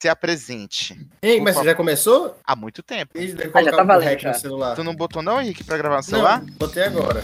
se apresente. Ei, Por mas você já começou? Há muito tempo. Ah, já tá valendo, já. celular. Tu não botou não, Henrique, pra gravar no celular? Não, botei agora.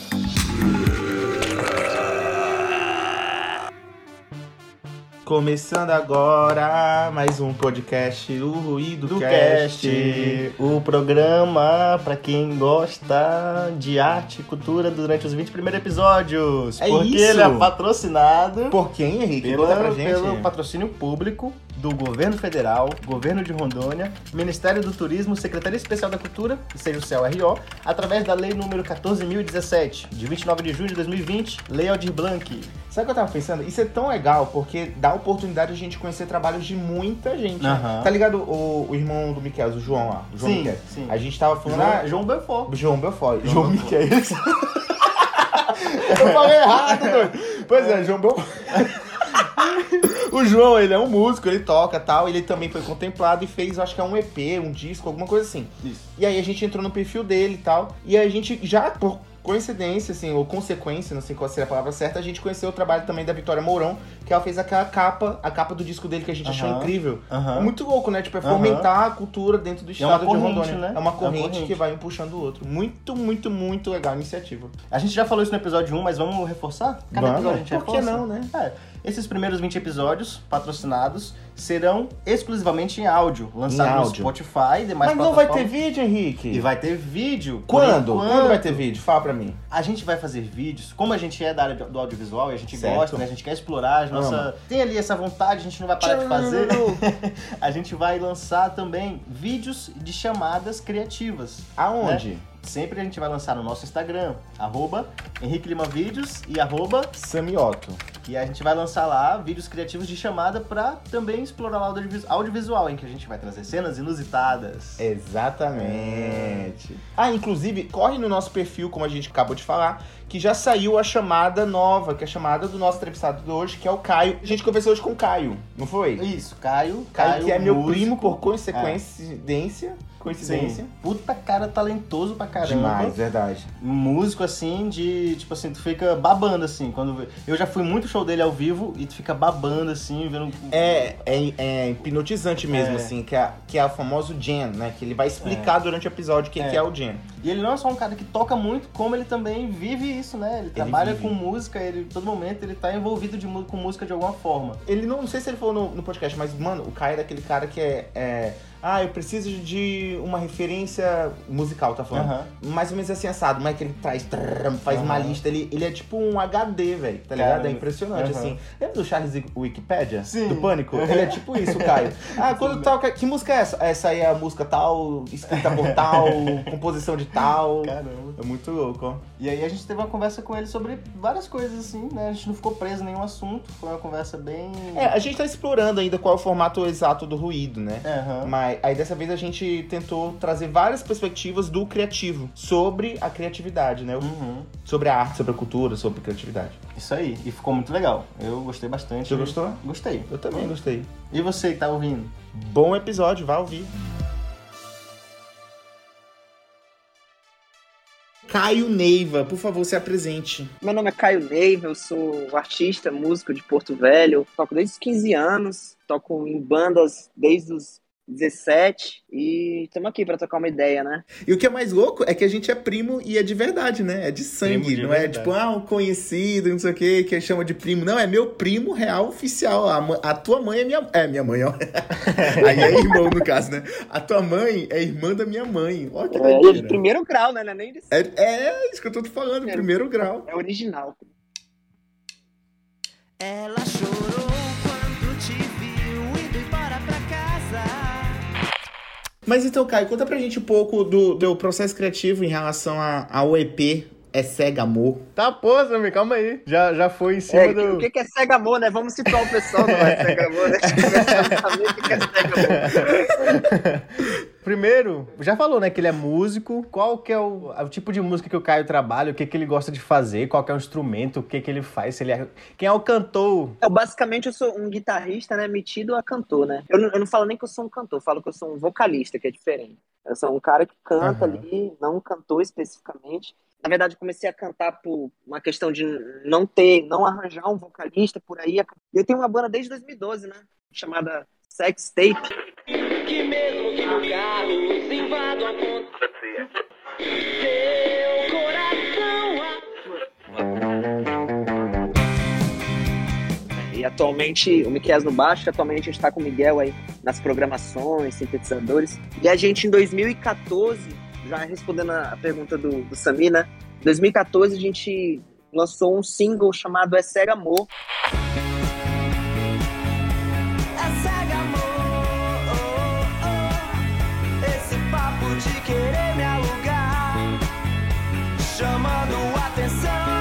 Começando agora mais um podcast, o Ruído Do Cast. Cast, o programa pra quem gosta de arte e cultura durante os 20 primeiros episódios. É porque isso. ele é patrocinado Por quem, Henrique? pela- Conta pra gente. pelo patrocínio público do Governo Federal, Governo de Rondônia, Ministério do Turismo, Secretaria Especial da Cultura, que seja o CEL-RO, através da Lei número 14.017, de 29 de junho de 2020, Lei Aldir Blanc. Sabe o que eu tava pensando? Isso é tão legal, porque dá oportunidade de a gente conhecer trabalhos de muita gente. né? Aham. Tá ligado o, o irmão do Miquel, o João lá? O João Sim, Miquel. sim. A gente tava falando, João, ah, João Belfort. João Belfort. João João. Miquel. eu falei errado, doido. Pois é, João Belfort. O João, ele é um músico, ele toca tal, ele também foi contemplado e fez, acho que é um EP, um disco, alguma coisa assim. Isso. E aí a gente entrou no perfil dele e tal, e a gente já, por coincidência, assim, ou consequência, não sei qual seria a palavra certa, a gente conheceu o trabalho também da Vitória Mourão, que ela fez aquela capa, a capa do disco dele que a gente achou Aham. incrível. É muito louco, né? Tipo, é fomentar a cultura dentro do uma estado de corrente, Rondônia. né? É uma É uma corrente, que vai um puxando o outro. Muito, muito, muito legal a iniciativa. A gente já falou isso no episódio 1, mas vamos reforçar? Cada Vamos. episódio a gente Por que reforça? não, né? É, esses primeiros 20 episódios patrocinados serão exclusivamente em áudio, lançados no áudio. Spotify e demais Mas não vai ter vídeo, Henrique? E vai ter vídeo. Quando? enquanto. Quando vai ter vídeo? Fala pra mim. A gente vai fazer vídeos, como a gente é da área do audiovisual e a gente Certo. gosta, né? A gente quer explorar as nossas. Ama. Tem ali essa vontade, a gente não vai parar de fazer. a gente vai lançar também vídeos de chamadas criativas. Aonde? Sempre a gente vai lançar no nosso Instagram, arroba Henrique Lima Vídeos e arroba Samioto. E a gente vai lançar lá vídeos criativos de chamada pra também explorar o audiovisual, em que a gente vai trazer cenas inusitadas. Exatamente. Ah, inclusive, corre no nosso perfil, como a gente acabou de falar, que já saiu a chamada nova, que é a chamada do nosso entrevistado de hoje, que é o Caio. A gente conversou hoje com o Caio, não foi? Isso, Caio. Caio, que é meu músico. primo por coincidência. Coincidência. Sim. Puta cara talentoso pra caramba. Demais, verdade. Músico assim, de tipo assim, tu fica babando assim. quando Eu já fui muito show dele ao vivo e tu fica babando assim, vendo. É, é, é hipnotizante mesmo, É. assim, que é, que é o famoso jam, né? Que ele vai explicar durante o episódio o que É. que é o jam. E ele não é só um cara que toca muito, como ele também vive isso, né? Ele trabalha vive. com música, ele todo momento ele tá envolvido de, com música de alguma forma. Ele não, não sei se ele falou no, no podcast, mas, mano, o Caio é daquele cara que é. É, ah, eu preciso de uma referência musical, tá falando? Aham. Mais ou menos assim, assado. Mas que ele traz, trrr, faz uma Aham. lista. Ele, ele é tipo um HD, velho, tá ligado? Caramba. É impressionante, Aham. assim. Lembra do Charles Wikipedia? Sim. Do Pânico? Ele é tipo isso, o Caio. Ah, quando toca. Que música é essa? Essa aí é a música tal, escrita por tal, composição de tal. Caramba. É muito louco, ó. E aí a gente teve uma conversa com ele sobre várias coisas, assim, né? A gente não ficou preso em nenhum assunto. Foi uma conversa bem. É, a gente tá explorando ainda qual é o formato exato do ruído, né? Aham. Mas aí dessa vez a gente tentou trazer várias perspectivas do criativo sobre a criatividade, né? Uhum. Sobre a arte, sobre a cultura, sobre a criatividade. Isso aí. E ficou muito legal. Eu gostei bastante. Você gostou? Gostei. Eu também gostei. E você que tá ouvindo? Bom episódio, vá ouvir. Caio Neiva, por favor, se apresente. Meu nome é Caio Neiva, eu sou artista, músico de Porto Velho. Toco desde os 15 anos, toco em bandas desde os 17 e estamos aqui para trocar uma ideia, né? E o que é mais louco é que a gente é primo e é de verdade, né? É de sangue, de não é verdade. tipo, ah, um conhecido, não sei o que, que chama de primo. Não, é meu primo real oficial. A, a tua mãe é minha. É, minha mãe, ó. Aí é irmão, no caso, né? A tua mãe é irmã da minha mãe. Ó, que É, de doideira. primeiro grau, né? Não é nem de... É, é isso que eu tô te falando, É. primeiro grau. É original. Ela chorou Mas então, Caio, conta pra gente um pouco do teu processo criativo em relação ao EP É Cega Amor. Tá, pô, Samir, calma aí. Já, já foi em cima É, do. O que que é cega amor, né? Vamos situar o pessoal, não é cega amor, né? Saber o que que é cega amor. Primeiro, já falou, né, que ele é músico. Qual que é o, o tipo de música que o Caio trabalha, o que, que ele gosta de fazer, qual que é o instrumento, o que, que ele faz, se ele é... Quem é o cantor? Eu, basicamente, eu sou um guitarrista, né? Metido a cantor, né? Eu não, eu não falo nem que eu sou um cantor, eu falo que eu sou um vocalista, que é diferente. Eu sou um cara que canta Aham. ali, não um cantor especificamente. Na verdade, eu comecei a cantar por uma questão de não ter, não arranjar um vocalista por aí. E eu tenho uma banda desde 2012, né? Chamada Sex Tape. que mesmo que no carro os invadam a. Teu coração. E atualmente, o Miquel no baixo, atualmente a gente tá com o Miguel aí nas programações, sintetizadores. E a gente em 2014, já respondendo a pergunta do, do Sami, né? Em 2014 a gente lançou um single chamado É Cega Amor. É cega, amor. Esse papo de querer me alugar, chamando atenção.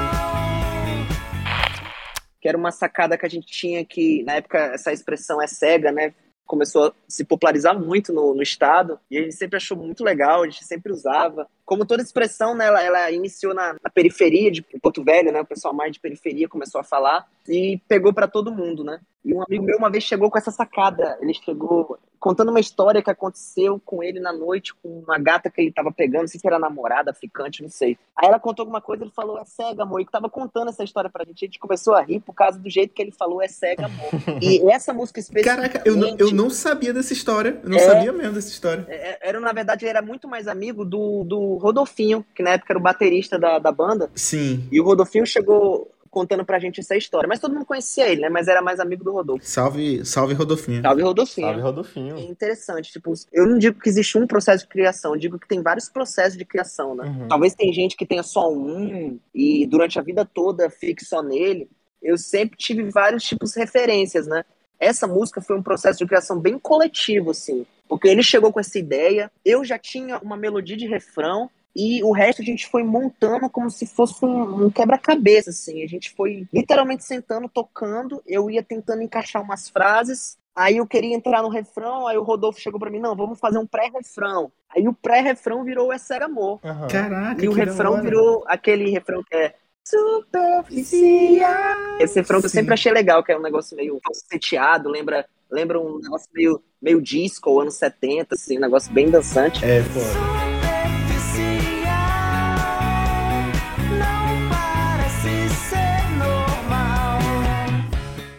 que era uma sacada que a gente tinha que, na época, essa expressão é cega, né? Começou a se popularizar muito no, no estado e a gente sempre achou muito legal, a gente sempre usava. Como toda expressão, né, ela, ela iniciou na, na periferia de Porto Velho, né? O pessoal mais de periferia começou a falar e pegou para todo mundo, né? E um amigo meu uma vez chegou com essa sacada. Ele chegou contando uma história que aconteceu com ele na noite com uma gata que ele tava pegando, não sei se era namorada, ficante, não sei. Aí ela contou alguma coisa, ele falou, é cega, amor. E que tava contando essa história pra gente. A gente começou a rir por causa do jeito que ele falou, é cega, amor. E essa música especificamente... Caraca, eu não, eu não sabia dessa história. Eu não É. sabia mesmo dessa história. É, Era, na verdade, ele era muito mais amigo do, do Rodolfinho, que na época era o baterista da, da banda. Sim. E o Rodolfinho chegou contando pra gente essa história. Mas todo mundo conhecia ele, né? Mas era mais amigo do Rodolfo. Salve, salve Rodolfinho. Salve, Rodolfinho. Salve, É Rodolfinho. interessante, tipo, eu não digo que existe um processo de criação, eu digo que tem vários processos de criação, né? Uhum. Talvez tem gente que tenha só um e durante a vida toda fique só nele. Eu sempre tive vários tipos de referências, né? Essa música foi um processo de criação bem coletivo, assim. Porque ele chegou com essa ideia, eu já tinha uma melodia de refrão, e o resto a gente foi montando como se fosse um, um quebra-cabeça, assim. A gente foi literalmente sentando, tocando, eu ia tentando encaixar umas frases, aí eu queria entrar no refrão, aí o Rodolfo chegou pra mim, não, vamos fazer um pré-refrão. Aí o pré-refrão virou É Cega Amor. Aham. Caraca, E o refrão virou aquele refrão que é superficial. Esse refrão que eu Sim. sempre achei legal, que é um negócio meio falseteado, lembra, lembra um negócio meio, meio disco, anos 70, assim, um negócio bem dançante. É, pô.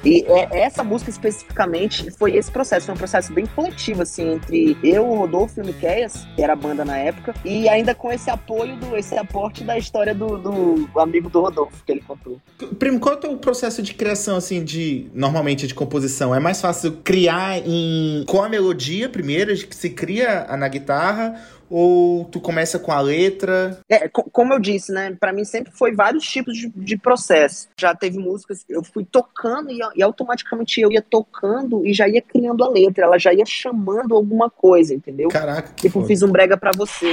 E é- essa música especificamente foi esse processo, foi um processo bem coletivo, assim, entre eu, o Rodolfo e o Miqueias, que era a banda na época, e ainda com esse apoio, do, esse aporte da história do, do amigo do Rodolfo, que ele contou. Primo, qual é o processo de criação, assim, de. Normalmente de composição? É mais fácil criar em. com a melodia primeiro, que se cria na guitarra? Ou tu começa com a letra? É, co- como eu disse, né? Pra mim sempre foi vários tipos de, de processo. Já teve músicas, eu fui tocando e, e automaticamente eu ia tocando e já ia criando a letra, ela já ia chamando alguma coisa, entendeu? Caraca, Tipo, foda. fiz um brega pra você.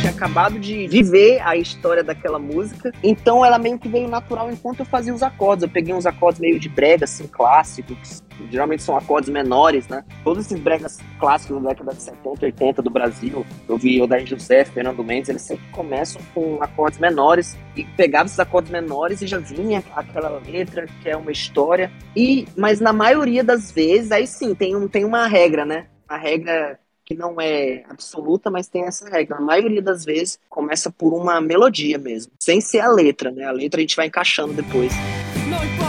Tinha acabado de viver a história daquela música, então ela meio que veio natural enquanto eu fazia os acordes. Eu peguei uns acordes meio de brega, assim, clássicos, geralmente são acordes menores, né? Todos esses bregas clássicos da década de 70, 80 do Brasil, eu vi o da José, Fernando Mendes, eles sempre começam com acordes menores, e pegava esses acordes menores e já vinha aquela letra que é uma história. E, mas na maioria das vezes, aí sim, tem, um, tem uma regra, né? A regra que não é absoluta, mas tem essa regra. Na maioria das vezes começa por uma melodia mesmo, sem ser a letra, né? A letra a gente vai encaixando depois. Não importa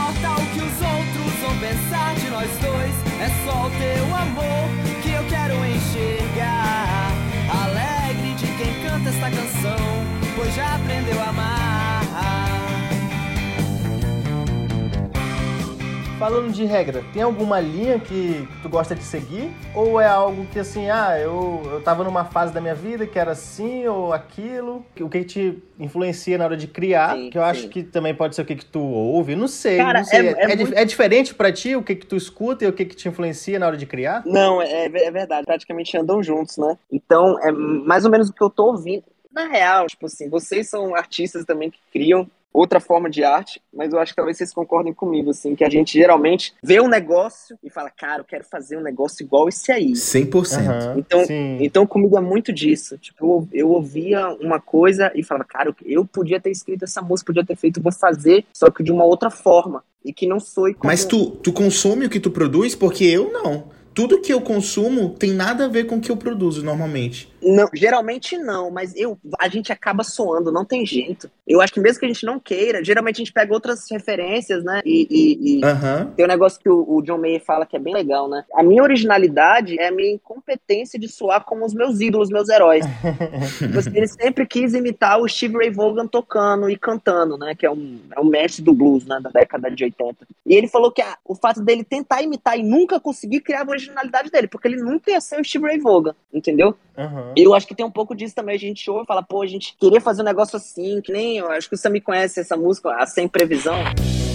Falando de regra, tem alguma linha que tu gosta de seguir? Ou é algo que assim, ah, eu, eu tava numa fase da minha vida que era assim ou aquilo? O que te influencia na hora de criar? Sim, que eu acho sim. que também pode ser o que, que tu ouve. Não sei, Cara, não sei. é- é di- muito- é diferente pra ti o que, que tu escuta e o que, que te influencia na hora de criar? Não, é, é verdade, praticamente andam juntos, né? Então, é mais ou menos o que eu tô ouvindo. Na real, tipo assim, vocês são artistas também que criam outra forma de arte, mas eu acho que talvez vocês concordem comigo, assim, que a gente geralmente vê um negócio e fala, cara, eu quero fazer um negócio igual esse aí. 100%. Aham, Então- sim. Então comigo é muito disso. Tipo, eu, eu ouvia uma coisa e falava, cara, eu podia ter escrito essa música, podia ter feito, vou fazer, só que de uma outra forma. E que não soe como... Mas tu, tu consome o que tu produz? Porque eu não. Tudo que eu consumo tem nada a ver com o que eu produzo normalmente. Não, geralmente não, mas eu, a gente acaba soando, não tem jeito. Eu acho que mesmo que a gente não queira, geralmente a gente pega outras referências, né? E, e- e Aham. tem um negócio que o, o John Mayer fala que é bem legal, né? A minha originalidade é a minha incompetência de soar como os meus ídolos, meus heróis. Tipo assim, Ele sempre quis imitar o Steve Ray Vaughan tocando e cantando, né? Que é um, é um mestre do blues, né? Da década de 80. E ele falou que a- o fato dele tentar imitar e nunca conseguir criar a originalidade dele, porque ele nunca ia ser o Steve Ray Vaughan, entendeu? Aham. Eu acho que tem um pouco disso também. A gente ouve e fala, pô, a gente queria fazer um negócio assim, que nem. Eu acho que você me conhece essa música, a Sem Previsão.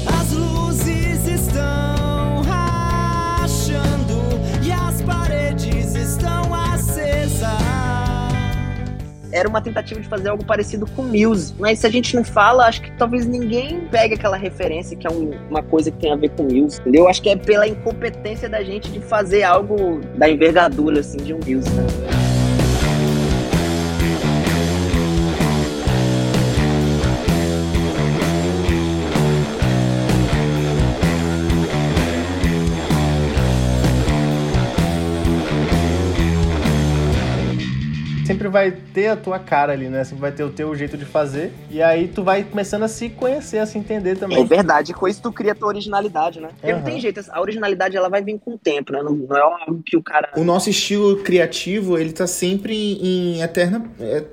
As Era uma tentativa de fazer algo parecido com Muse. Mas se a gente não fala, acho que talvez ninguém pegue aquela referência que é um- uma coisa que tem a ver com Muse, entendeu? Eu Acho que é pela incompetência da gente de fazer algo da envergadura, assim, de um Muse. né? Sempre vai ter a tua cara ali, né? Sempre vai ter o teu jeito de fazer. E aí tu vai começando a se conhecer, a se entender É também. verdade, com isso tu cria a tua originalidade, né? Porque não Aham. tem jeito, a originalidade ela vai vir com o tempo, né? Não, não é algo que o cara. O nosso estilo criativo, ele tá sempre em eterna,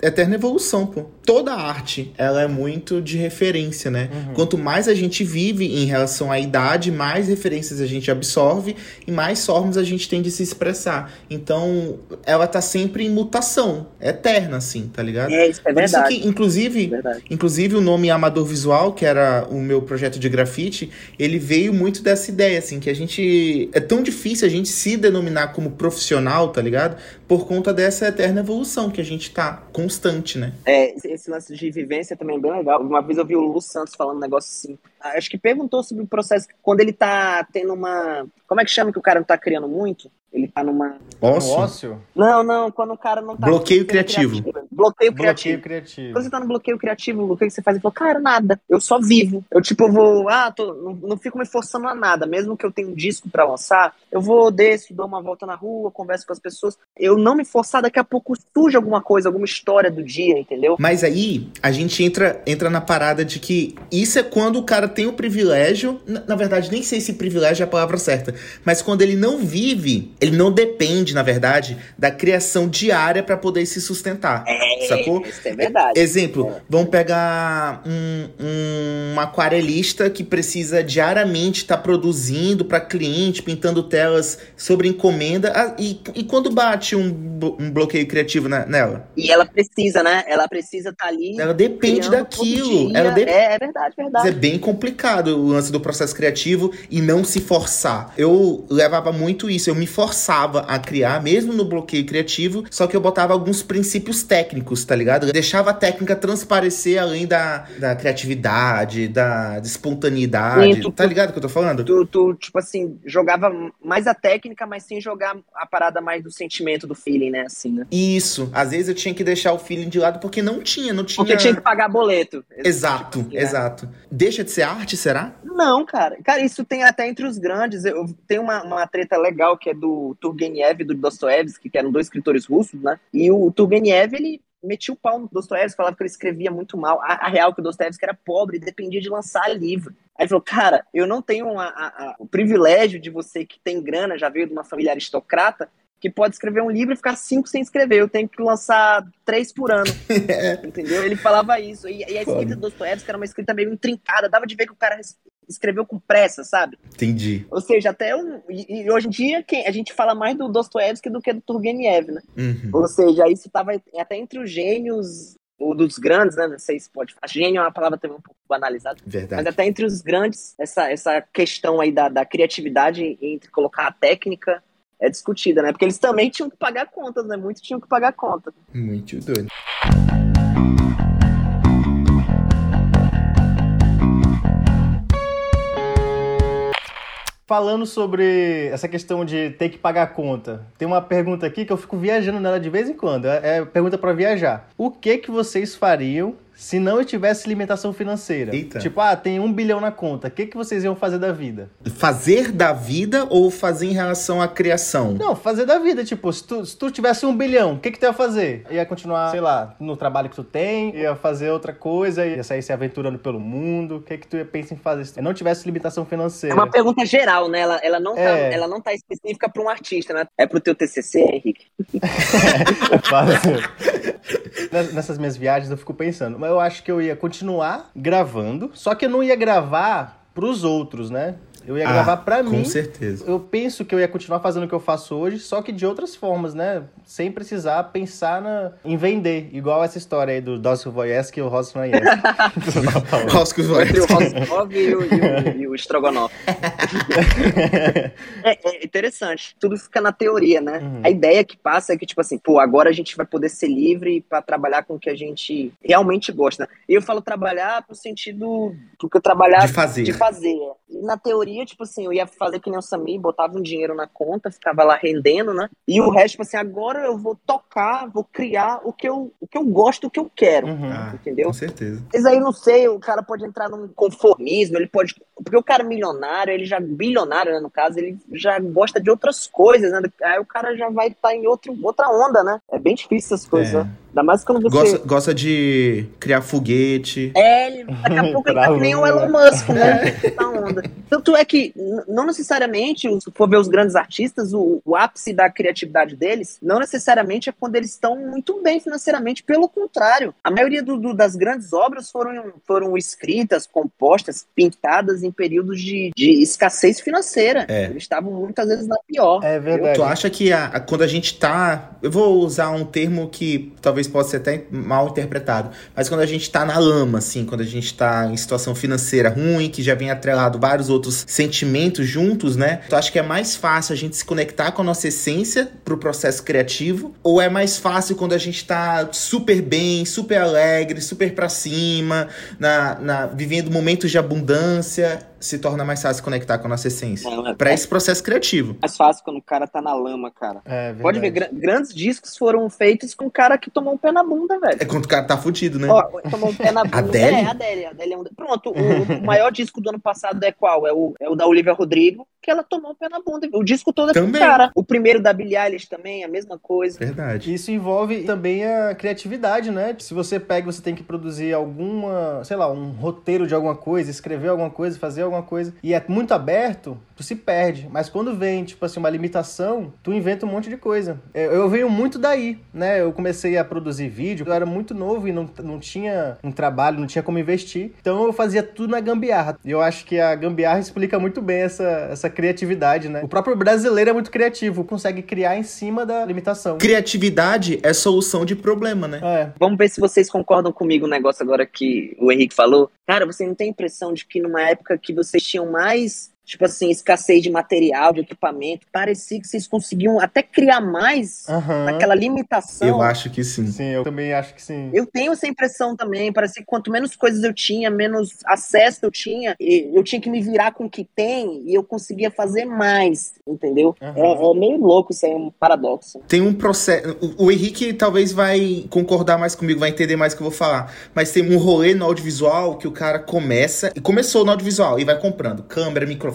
eterna evolução, pô. Toda arte, ela é muito de referência, né? Quanto mais a gente vive em relação à idade, mais referências a gente absorve e mais formas a gente tem de se expressar. Então, ela tá sempre em mutação, eterna, assim, tá ligado? É, isso é Por isso verdade. que, inclusive, É verdade. Inclusive, o nome Amador Visual, que era o meu projeto de grafite, ele veio muito dessa ideia, assim, que a gente. É tão difícil a gente se denominar como profissional, tá ligado? Por conta dessa eterna evolução que a gente tá constante, né? É, esse- esse lance de vivência também é bem legal. Uma vez eu vi o Lu Santos falando um negócio assim. Acho que perguntou sobre o processo. Quando ele tá tendo uma. Como é que chama que o cara não tá criando muito? Ele tá numa. Ócio. ócio, Não, não, quando o cara não tá. Bloqueio sendo criativo. Bloqueio bloqueio criativo. criativo. Quando você tá no bloqueio criativo, o que você faz? Ele falou, cara, nada. Eu só vivo. Eu, tipo, eu vou. Ah, tô, não, não fico me forçando a nada. Mesmo que eu tenha um disco pra lançar, eu vou, desço, dou uma volta na rua, converso com as pessoas. Eu não me forçar, daqui a pouco surge alguma coisa, alguma história do dia, entendeu? Mas aí a gente entra, entra na parada de que isso é quando o cara tem o privilégio. Na, na verdade, nem sei se privilégio é a palavra certa. Mas quando ele não vive, ele não depende, na verdade, da criação diária pra poder se sustentar. sacou? Isso é verdade. Exemplo, vamos pegar um, um aquarelista que precisa diariamente estar produzindo para cliente, pintando telas sobre encomenda. Ah, e, e quando bate um, um bloqueio criativo na- nela? E ela precisa, né? Ela precisa estar ali. Ela depende daquilo. Ela de- É, é verdade, É verdade. bem complicado o lance do processo criativo e não se forçar. Eu levava muito isso, eu me forçava a criar, mesmo no bloqueio criativo, só que eu botava alguns princípios técnicos, tá ligado? Eu deixava a técnica transparecer além da, da criatividade, da, da espontaneidade. Sim, tu- tá ligado o que eu tô falando? Tu, tu, tipo assim, jogava mais a técnica, mas sem jogar a parada mais do sentimento, do feeling, né? Assim, né? Isso. Às vezes eu tinha que deixar o feeling de lado porque não tinha, não tinha. Porque tinha que pagar boleto. Exato, Tipo assim, né? exato. Deixa de ser arte, será? Não, cara. Cara, isso tem até entre os grandes. Eu tem uma, uma treta legal que é do Turgenev e do Dostoevsky, que eram dois escritores russos, né? E o Turgenev, ele metia o pau no Dostoevsky, falava que ele escrevia muito mal. A, a real é que o Dostoevsky era pobre e dependia de lançar livro. Aí falou, cara, eu não tenho a- a- o privilégio de você que tem grana, já veio de uma família aristocrata, que pode escrever um livro e ficar cinco sem escrever. Eu tenho que lançar três por ano. Entendeu? Ele falava isso. E, e a escrita do Dostoevsky era uma escrita meio intrincada. Dava de ver que o cara es- escreveu com pressa, sabe? Entendi. Ou seja, até um, e, e hoje em dia quem, a gente fala mais do Dostoevsky do que do Turgenev, né? Uhum. Ou seja, isso estava até entre os gênios, ou dos grandes, né? Não sei se pode falar. Gênio é uma palavra também um pouco banalizada. Mas Verdade. até entre os grandes, essa, essa questão aí da, da criatividade entre colocar a técnica é discutida, né? Porque eles também tinham que pagar contas, né? Muitos tinham que pagar conta. Muito doido. Falando sobre essa questão de ter que pagar a conta, tem uma pergunta aqui que eu fico viajando nela de vez em quando. É é pergunta pra viajar. O que que vocês fariam se não tivesse limitação financeira. Eita. Tipo, ah, tem um bilhão na conta. O que, que vocês iam fazer da vida? Fazer da vida ou fazer em relação à criação? Não, fazer da vida. Tipo, se tu, se tu tivesse um bilhão, o que, que tu ia fazer? Ia continuar, sei lá, no trabalho que tu tem, ia fazer outra coisa, ia sair se aventurando pelo mundo. O que, que tu ia pensar em fazer se não tivesse limitação É financeira? uma pergunta geral, né? Ela, ela, não, tá, É. ela não tá específica para um artista, né? É pro teu TCC, Henrique? Fácil. Ness- Nessas minhas viagens eu fico pensando, eu acho que eu ia continuar gravando, só que eu não ia gravar pros outros, né? Eu ia gravar pra Ah, com mim. certeza. Eu penso que eu ia continuar fazendo o que eu faço hoje, só que de outras formas, né? Sem precisar pensar na... em vender. Igual essa história aí do Dawson Voyeski e o Ross Voyeski. Roscos Entre o Roscoe e o, e o, e o Strogonoff. é, é interessante. Tudo fica na teoria, né? Uhum. A ideia que passa é que, tipo assim, pô, agora a gente vai poder ser livre pra trabalhar com o que a gente realmente gosta. E eu falo trabalhar no sentido do que eu trabalhar De fazer. de fazer. Na teoria, tipo assim, eu ia fazer que nem o Samir, botava um dinheiro na conta, ficava lá rendendo, né? E o resto, tipo assim, agora eu vou tocar, vou criar o que eu, o que eu gosto, o que eu quero. Uhum. Ah, Entendeu? com certeza. Mas aí não sei, o cara pode entrar num conformismo, ele pode. Porque o cara milionário, ele já. Bilionário, né, no caso, ele já gosta de outras coisas, né? Aí o cara já vai estar em outro, outra onda, né? É bem difícil essas coisas, É. né? Ainda mais quando você. Gosta, gosta de criar foguete. É, ele, daqui a pouco ele tá que nem o. Elon Musk, né? Tá onda. Tanto é que, não necessariamente, se for ver os grandes artistas, o, o ápice da criatividade deles, não necessariamente é quando eles estão muito bem financeiramente, pelo contrário. A maioria do- do- das grandes obras foram, foram escritas, compostas, pintadas em períodos de, de escassez financeira. É. Eles estavam muitas vezes na pior. É verdade. Tu acha que a- a- quando a gente tá. Eu vou usar um termo que talvez possa ser até mal interpretado, mas quando a gente tá na lama, assim, quando a gente tá em situação financeira ruim, que já vem atrelado vários outros sentimentos juntos, né? Tu acha que é mais fácil a gente se conectar com a nossa essência pro processo criativo? Ou é mais fácil quando a gente tá super bem, super alegre, super pra cima, na, na, vivendo momentos de abundância? Yeah. Se torna mais fácil conectar com a nossa essência? É- Pra esse processo criativo. mais fácil quando o cara tá na lama, cara. É verdade. Pode ver, gra- grandes discos foram feitos com um cara que tomou um pé na bunda, velho. É quando o cara tá fudido, né? Ó, tomou um pé na bunda. Adele? É, Adele. Adele é um... Pronto, o, o maior disco do ano passado é qual? É o, é o da Olivia Rodrigo, que ela tomou um pé na bunda. O disco todo é com o Também. cara. O primeiro da Billie Eilish também, a mesma coisa. Verdade. Isso envolve também a criatividade, né? Se você pega, você tem que produzir alguma, sei lá, um roteiro de alguma coisa, escrever alguma coisa, fazer alguma coisa, e é muito aberto, tu se perde. Mas quando vem, tipo assim, uma limitação, tu inventa um monte de coisa. Eu, eu venho muito daí, né? Eu comecei a produzir vídeo, eu era muito novo e não, não tinha um trabalho, não tinha como investir. Então eu fazia tudo na gambiarra. E eu acho que a gambiarra explica muito bem essa, essa criatividade, né? O próprio brasileiro é muito criativo, consegue criar em cima da limitação. Criatividade é solução de problema, né? É, Vamos ver se vocês concordam comigo um negócio agora que o Henrique falou. Cara, você não tem impressão de que numa época que vocês tinham mais, tipo assim, escassez de material, de equipamento, parecia que vocês conseguiam até criar mais Aham. naquela limitação. Eu acho que sim. Sim, eu também acho que sim. Eu tenho essa impressão também, parece que quanto menos coisas eu tinha, menos acesso eu tinha, e eu tinha que me virar com o que tem e eu conseguia fazer mais, entendeu? Aham. É, é meio louco isso aí, é um paradoxo. Tem um processo. O, o Henrique talvez vai concordar mais comigo, vai entender mais o que eu vou falar. Mas tem um rolê no audiovisual que o cara começa. E começou no audiovisual e vai comprando câmera, microfone,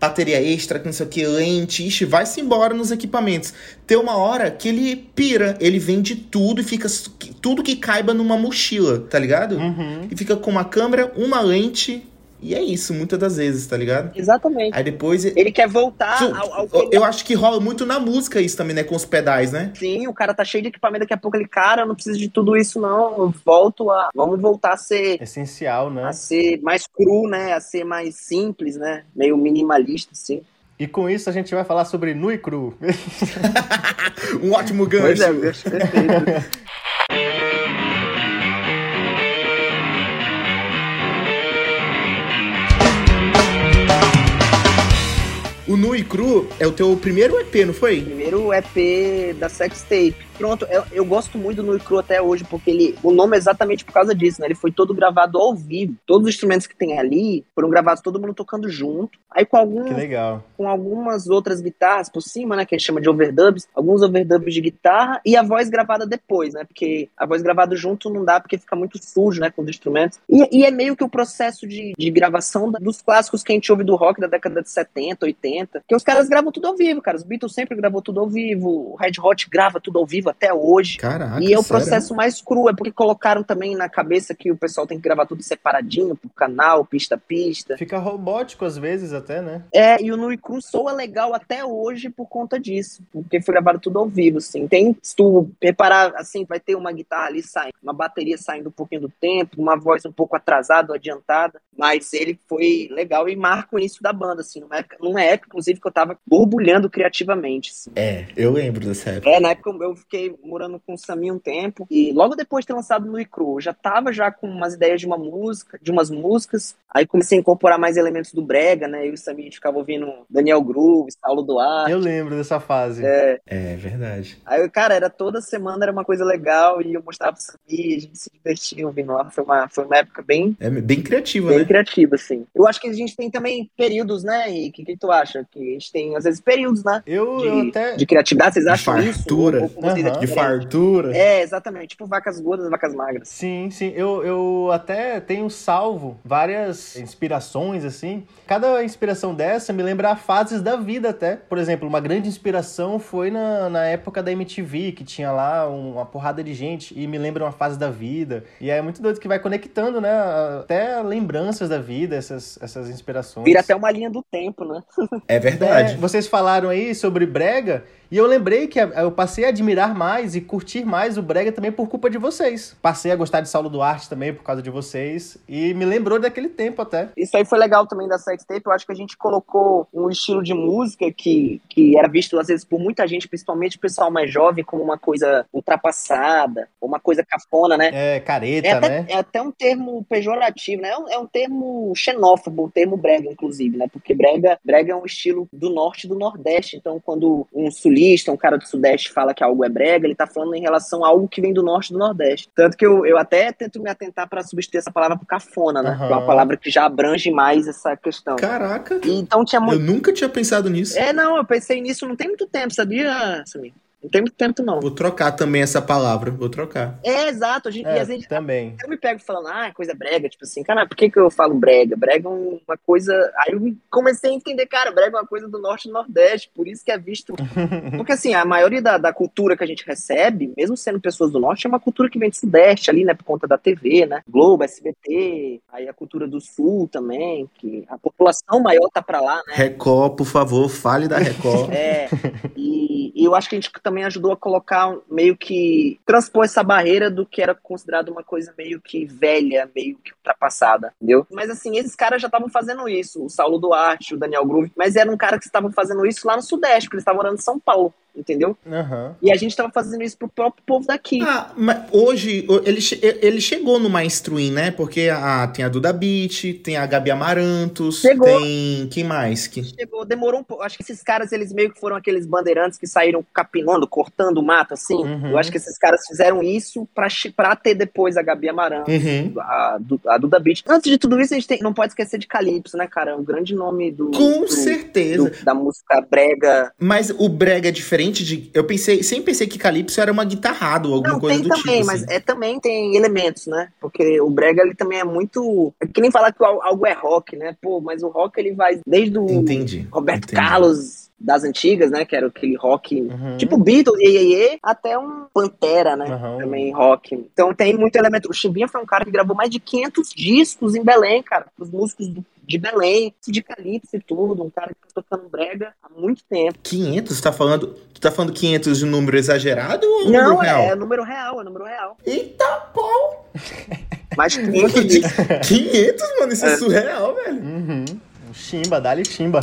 bateria extra, não sei o que, lente, ixi, vai-se embora nos equipamentos. Tem uma hora que ele pira, ele vende tudo e fica tudo que caiba numa mochila, tá ligado? Uhum. E fica com uma câmera, uma lente. E é isso, muitas das vezes, tá ligado? Exatamente. Aí depois. Ele quer voltar ao, ao eu, acho que rola muito na música isso também, né? Com os pedais, né? Sim, o cara tá cheio de equipamento, daqui a pouco ele, cara, eu não preciso de tudo isso, não. Eu volto a. Vamos voltar a ser. Essencial, né? A ser mais cru, né? A ser mais simples, né? Meio minimalista, assim. E com isso a gente vai falar sobre nu e cru. Um ótimo gancho. Pois é, eu acho perfeito. O Nu e Cru é o teu primeiro EP, não foi? Primeiro EP da Sex Tape. Pronto, eu, eu gosto muito do Nu e Cru até hoje, porque ele. O nome é exatamente por causa disso, né? Ele foi todo gravado ao vivo. Todos os instrumentos que tem ali foram gravados todo mundo tocando junto. Aí com algum, Que legal. com algumas outras guitarras por cima, né? Que a gente chama de overdubs, alguns overdubs de guitarra e a voz gravada depois, né? Porque a voz gravada junto não dá porque fica muito sujo, né? Com os instrumentos. E, e é meio que o processo de, de gravação dos clássicos que a gente ouve do rock da década de 70, 80, que os caras gravam tudo ao vivo, cara. Os Beatles sempre gravou tudo ao vivo, o Red Hot grava tudo ao vivo até hoje. Caraca, E é o sério? processo mais cru, é porque colocaram também na cabeça que o pessoal tem que gravar tudo separadinho, por canal, pista a pista. Fica robótico às vezes até, né? É, e o Nui Cru soa legal até hoje por conta disso, porque foi gravado tudo ao vivo, assim. Tem, se tu reparar, assim, vai ter uma guitarra ali saindo, uma bateria saindo um pouquinho do tempo, uma voz um pouco atrasada ou adiantada, mas ele foi legal e marca o início da banda, assim, numa época, numa época inclusive, que eu tava borbulhando criativamente, assim. É, eu lembro dessa época. É, na época eu fiquei morando com o Sami um tempo e logo depois de ter lançado no Icru, eu já tava já com umas ideias de uma música, de umas músicas, aí comecei a incorporar mais elementos do brega, né? Eu e o Sami a gente ficava ouvindo Daniel Groove, Saulo Duarte. Eu lembro dessa fase. É, É verdade. aí, cara, era toda semana era uma coisa legal e eu mostrava pro Sami, a gente se divertia ouvindo lá. Foi uma, foi uma época bem, É bem criativa, bem né? criativa, assim. Eu acho que a gente tem também períodos, né, Henrique? O que, que tu acha? Que a gente tem, às vezes, períodos, né? Eu, eu De, até. de criatividade, vocês acham isso? Ou- ou vocês é Aham. De fartura. É, exatamente. Tipo vacas gordas, vacas magras. Sim, sim. Eu, eu até tenho salvo várias inspirações, assim. Cada inspiração dessa me lembra fases da vida até. Por exemplo, uma grande inspiração foi na, na época da MTV, que tinha lá um- uma porrada de gente e me lembra uma fase da vida. E é muito doido que vai conectando, né? Até lembranças da vida, essas, essas inspirações. Vira até uma linha do tempo, né? É É, verdade. vocês falaram aí sobre brega e eu lembrei que eu passei a admirar mais e curtir mais o brega também por culpa de vocês. Passei a gostar de Saulo Duarte também por causa de vocês e me lembrou daquele tempo até. Isso aí foi legal também da sextape. Eu acho que a gente colocou um estilo de música que, que era visto, às vezes, por muita gente, principalmente o pessoal mais jovem, como uma coisa ultrapassada, uma coisa cafona, né? É, careta, É até, né? é até um termo pejorativo, né? É um, é um termo xenófobo, um termo brega, inclusive, né? Porque brega, brega é um estilo do norte e do nordeste. Então, quando um um cara do sudeste fala que algo é brega, ele tá falando em relação a algo que vem do norte e do nordeste. Tanto que eu, eu até tento me atentar para substituir essa palavra por cafona, né? Que é uma palavra que já abrange mais essa questão. Caraca, E Então tinha eu muito. nunca tinha pensado nisso. É, não, eu pensei nisso não tem muito tempo, sabia, Samir? Não tem muito tempo, não. Vou trocar também essa palavra, vou trocar. É, exato. A gente, e É, a gente também. eu me pego falando, ah, coisa brega, tipo assim, cara, por que, que eu falo brega? Brega é uma coisa. Aí eu comecei a entender, cara, brega é uma coisa do norte e nordeste, por isso que é visto. Porque assim, a maioria da, da cultura que a gente recebe, mesmo sendo pessoas do norte, é uma cultura que vem do sudeste ali, né, por conta da TV, né? Globo, SBT, aí a cultura do sul também, que a população maior tá pra lá, né? Record, por favor, fale da Record. É, e, e eu acho que a gente também ajudou a colocar um- meio que transpor essa barreira do que era considerado uma coisa meio que velha, meio que ultrapassada, entendeu? Mas assim, esses caras já estavam fazendo isso, o Saulo Duarte, o Daniel Groove, mas eram caras que estavam fazendo isso lá no Sudeste, porque eles estavam morando em São Paulo, entendeu? Aham. E a gente estava fazendo isso pro próprio povo daqui. Ah, mas hoje ele, ele chegou no mainstream, né? Porque a, tem a Duda Beat, tem a Gabi Amarantos, Chegou. tem. Quem mais? Que... Chegou, demorou um pouco. Acho que esses caras, eles meio que foram aqueles bandeirantes que saíram capinando, cortando o mato, assim. Uhum. Eu acho que esses caras fizeram isso pra, pra ter depois a Gabi Amarantos. Uhum. a, a Duda Beat. Antes de tudo isso, a gente tem- não pode esquecer de Calypso, né, cara? É um grande nome do. Com do- certeza. do- da música brega. Mas o brega é diferente de. Eu pensei, sempre pensei que Calypso era uma guitarrada ou alguma Não, coisa tem do também, tipo. mas assim. é, também tem elementos, né? Porque o brega, ele também é muito... É que nem falar que al- algo é rock, né? Pô, mas o rock, ele vai desde o Entendi. Roberto entendi. Carlos das antigas, né? Que era aquele rock... Uhum. Tipo Beatles, Ye, Ye, Ye, até um Pantera, né? Aham. Também rock. Então tem muito elemento. O Chimbinha foi um cara que gravou mais de 500 discos em Belém, cara. Os músicos do- de Belém, de Calypso e tudo. Um cara que tá tocando brega há muito tempo. 500? Tá falando, tu tá falando 500 de número exagerado ou um Não, número real? é, é número real, é número real. Eita, pô! Mais de 500 discos. 500, mano, isso é, É. surreal, velho. Uhum. Chimba, dá-lhe chimba.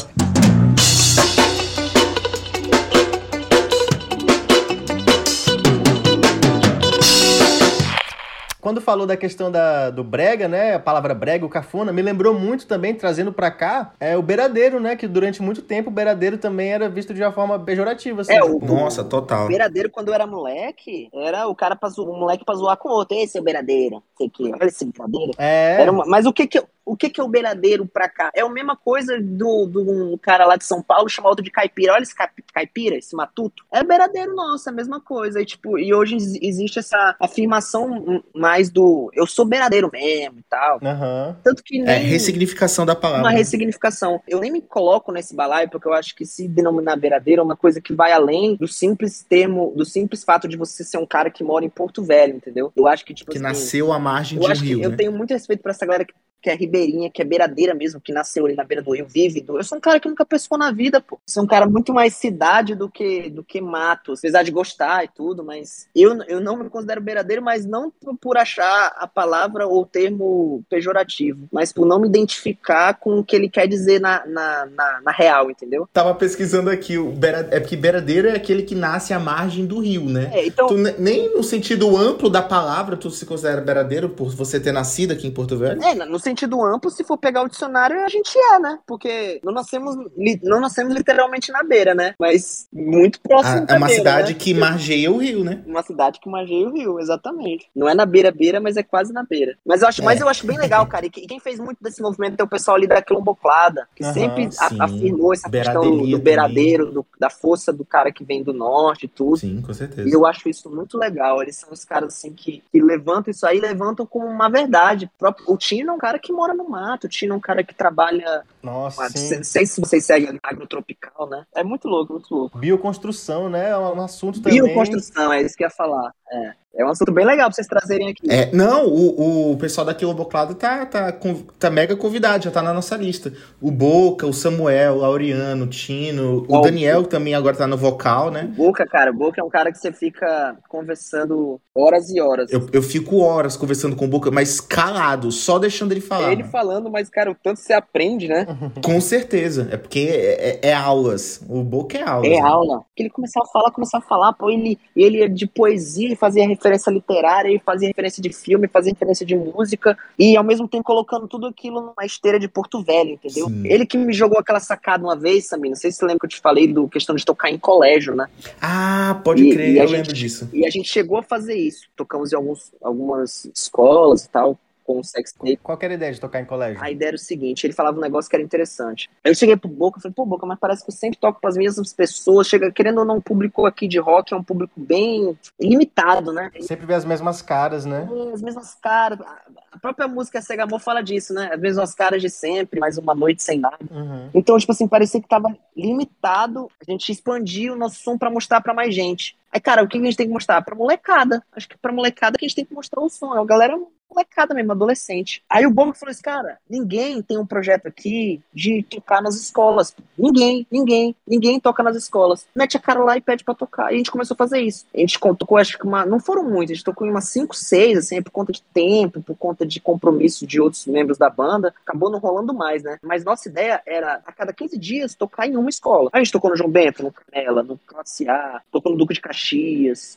Quando falou da questão da, do brega, né? A palavra brega, o cafona, me lembrou muito também, trazendo pra cá, é o beiradeiro, né? Que durante muito tempo o beiradeiro também era visto de uma forma pejorativa. Assim, É, tipo, o- Nossa, total. O beiradeiro, quando eu era moleque, era o cara pra zo... o moleque pra zoar com o outro. Esse é o beiradeiro. Sei que, olha esse beiradeiro. É, Era uma- Mas o que que, o que que é o beiradeiro pra cá? É a mesma coisa do, do um cara lá de São Paulo chamar outro de caipira. Olha esse caip- caipira, esse matuto. É beiradeiro nosso, é a mesma coisa. E, tipo, e hoje ex- existe essa afirmação mais do eu sou beiradeiro mesmo e tal. Aham. Tanto que É nem ressignificação da palavra. uma ressignificação. Eu nem me coloco nesse balaio porque eu acho que se denominar beiradeiro é uma coisa que vai além do simples termo, do simples fato de você ser um cara que mora em Porto Velho, entendeu? Eu acho que tipo Que assim, nasceu à margem de um acho rio, que eu né? tenho muito respeito por essa galera que, que é ribeirinha, que é beiradeira mesmo, que nasceu ali na beira do rio, vive. do- Eu sou um cara que nunca pescou na vida, pô. Sou um cara muito mais cidade do que do que mato, apesar de gostar e tudo, mas eu, eu não me considero beiradeiro, mas não por- achar a palavra ou o termo pejorativo, mas por não me identificar com o que ele quer dizer na, na, na, na real, entendeu? Tava pesquisando aqui, o beira... é porque beiradeiro é aquele que nasce à margem do rio, né? É, então, Tu ne- nem no sentido amplo da palavra tu se considera beiradeiro por você ter nascido aqui em Porto Velho? É, no sentido amplo, se for pegar o dicionário, a gente é, né? Porque não nascemos, não nascemos literalmente na beira, né? Mas muito próximo da é uma beira, cidade né? que margeia o rio, né? Uma cidade que margeia o rio, exatamente. Não é na beira-beira, mas é quase na beira. Mas eu acho, É. mas eu acho bem legal, cara. E que- quem fez muito desse movimento é o pessoal ali da Quilomboclada, que Aham, sempre a- afirmou essa questão do, beiradeiro, do- da força do cara que vem do norte e tudo. Sim, com certeza. E eu acho isso muito legal. Eles são os caras assim que, que levantam isso aí, levantam como uma verdade. O Tino é um cara que mora no mato, é um cara que trabalha. Nossa, Não sei se vocês seguem agrotropical, né? É muito louco, muito louco. Bioconstrução, né? É um assunto também. Bioconstrução, é isso que eu ia falar. É, é um assunto bem legal pra vocês trazerem aqui. É, não, o, o pessoal da Quiloboclado tá, tá, tá mega convidado, já tá na nossa lista. O Boca, o Samuel, o Laureano, o Tino, o Ó, Daniel que também agora tá no vocal, né? Boca, cara, Boca é um cara que você fica conversando horas e horas. Eu, eu fico horas conversando com o Boca, mas calado, só deixando ele falar. Ele falando, mas, cara, o tanto você aprende, né? Com certeza. É porque é, é- é aulas. O Boca é aulas. É né? aula. Que ele começava a falar, começava a falar, pô, ele, ele é de poesia, ele fazia referência literária, ele fazia referência de filme, fazia referência de música, e ao mesmo tempo colocando tudo aquilo numa esteira de Porto Velho, entendeu? Sim. Ele que me jogou aquela sacada uma vez, Samir, não sei se você lembra que eu te falei do questão de tocar em colégio, né? Ah, pode E- crer, e eu gente- lembro disso. E a gente chegou a fazer isso. Tocamos em alguns, algumas escolas e tal, com o sex tape. Qual que era a ideia de tocar em colégio? A ideia era o seguinte, ele falava um negócio que era interessante. Aí eu cheguei pro Boca, falei, pô, Boca, mas parece que eu sempre toco pras mesmas pessoas, chega, querendo ou não, o público aqui de rock é um público bem limitado, né? Sempre vê as mesmas caras, né? As mesmas caras, a própria música Cega Amor fala disso, né? As mesmas caras de sempre, mais uma noite sem nada. Uhum. Então, tipo assim, parecia que tava limitado, a gente expandia o nosso som pra mostrar pra mais gente. Aí, cara, o que a gente tem que mostrar? Pra molecada. Acho que pra molecada que a gente tem que mostrar o som. É a galera molecada mesmo, adolescente. Aí o Bobo falou assim, cara, ninguém tem um projeto aqui de tocar nas escolas. Ninguém, ninguém, ninguém toca nas escolas. Mete a cara lá e pede pra tocar. E a gente começou a fazer isso. A gente tocou, acho que uma. Não foram muitas, a gente tocou em umas 5, 6, assim, por conta de tempo, por conta de compromisso de outros membros da banda. Acabou não rolando mais, né? Mas nossa ideia era, a cada 15 dias, tocar em uma escola. A gente tocou no João Bento, no Canela, no Classe A, tocou no Duque de Caxias,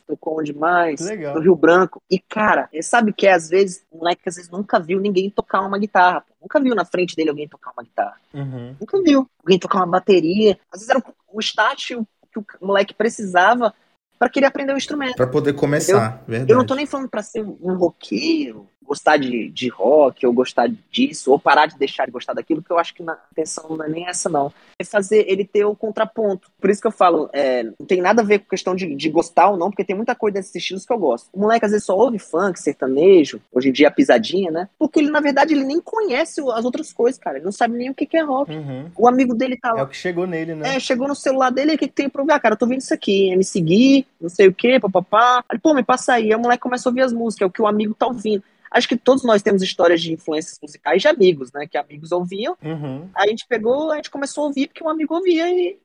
tocou onde mais? Legal. No Rio Branco. E, cara, sabe que é, às vezes, o moleque às vezes nunca viu ninguém tocar uma guitarra. pô. Nunca viu na frente dele alguém tocar uma guitarra. Uhum. Nunca viu. Alguém tocar uma bateria. Às vezes era o start que o moleque precisava para querer aprender o instrumento. Pra poder começar, verdade. Eu não tô nem falando pra ser um roqueiro, gostar de, de rock, ou gostar disso, ou parar de deixar de gostar daquilo, que eu acho que a intenção não é nem essa, não. É fazer ele ter o contraponto. Por isso que eu falo, é, não tem nada a ver com questão de, de gostar ou não, porque tem muita coisa desses estilos que eu gosto. O moleque às vezes só ouve funk, sertanejo, hoje em dia pisadinha, né? Porque ele, na verdade, ele nem conhece as outras coisas, cara. Ele não sabe nem o que que é rock. Uhum. O amigo dele tá lá. É o que chegou nele, né? É, chegou no celular dele, o que, que tem pra ouvir? Ah, cara, eu tô vendo isso aqui, é me seguir, não sei o que, papapá. Pô, me passa aí. Aí o moleque começa a ouvir as músicas, é o que o amigo tá ouvindo. Acho que todos nós temos histórias de influências musicais de amigos, né? Que amigos ouviam, Uhum. aí a gente pegou, a gente começou a ouvir porque um amigo ouvia e,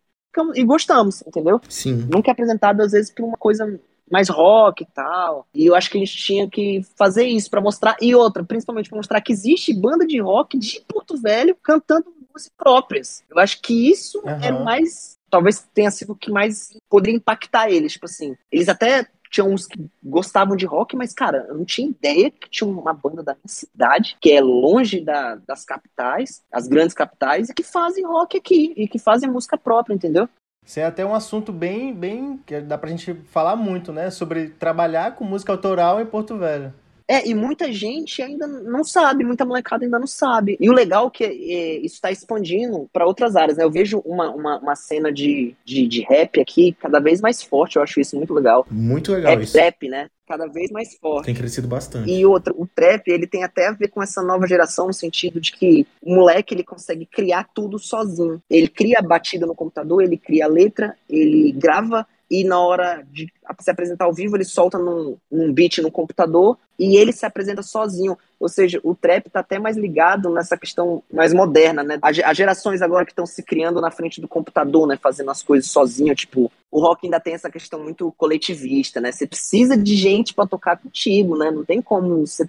e gostamos, entendeu? Sim. Nunca é apresentado, às vezes, por uma coisa mais rock e tal. E eu acho que a gente tinha que fazer isso pra mostrar. E outra, principalmente pra mostrar que existe banda de rock de Porto Velho cantando músicas próprias. Eu acho que isso é o mais. Talvez tenha sido o que mais poderia impactar eles. Tipo assim, eles até tinha uns que gostavam de rock, mas, cara, eu não tinha ideia que tinha uma banda da minha cidade, que é longe da, das capitais, as grandes capitais, e que fazem rock aqui, e que fazem música própria, entendeu? Isso é até um assunto bem, bem, que dá pra gente falar muito, né? Sobre trabalhar com música autoral em Porto Velho. É, e muita gente ainda não sabe, muita molecada ainda não sabe. E o legal é que é, isso está expandindo para outras áreas, né? Eu vejo uma, uma, uma cena de, de, de, rap aqui cada vez mais forte, eu acho isso muito legal. Muito legal é isso. Trap, né? Cada vez mais forte. Tem crescido bastante. E outro, o trap, ele tem até a ver com essa nova geração, no sentido de que o moleque, ele consegue criar tudo sozinho. Ele cria a batida no computador, ele cria a letra, ele grava e na hora de se apresentar ao vivo, ele solta num, num beat no computador e ele se apresenta sozinho. Ou seja, o trap está até mais ligado nessa questão mais moderna, né? As gerações agora que estão se criando na frente do computador, né? Fazendo as coisas sozinho, tipo, o rock ainda tem essa questão muito coletivista, né? Você precisa de gente para tocar contigo, né? Não tem como você.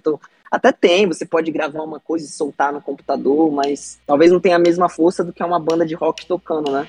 Até tem, você pode gravar uma coisa e soltar no computador, mas talvez não tenha a mesma força do que uma banda de rock tocando, né?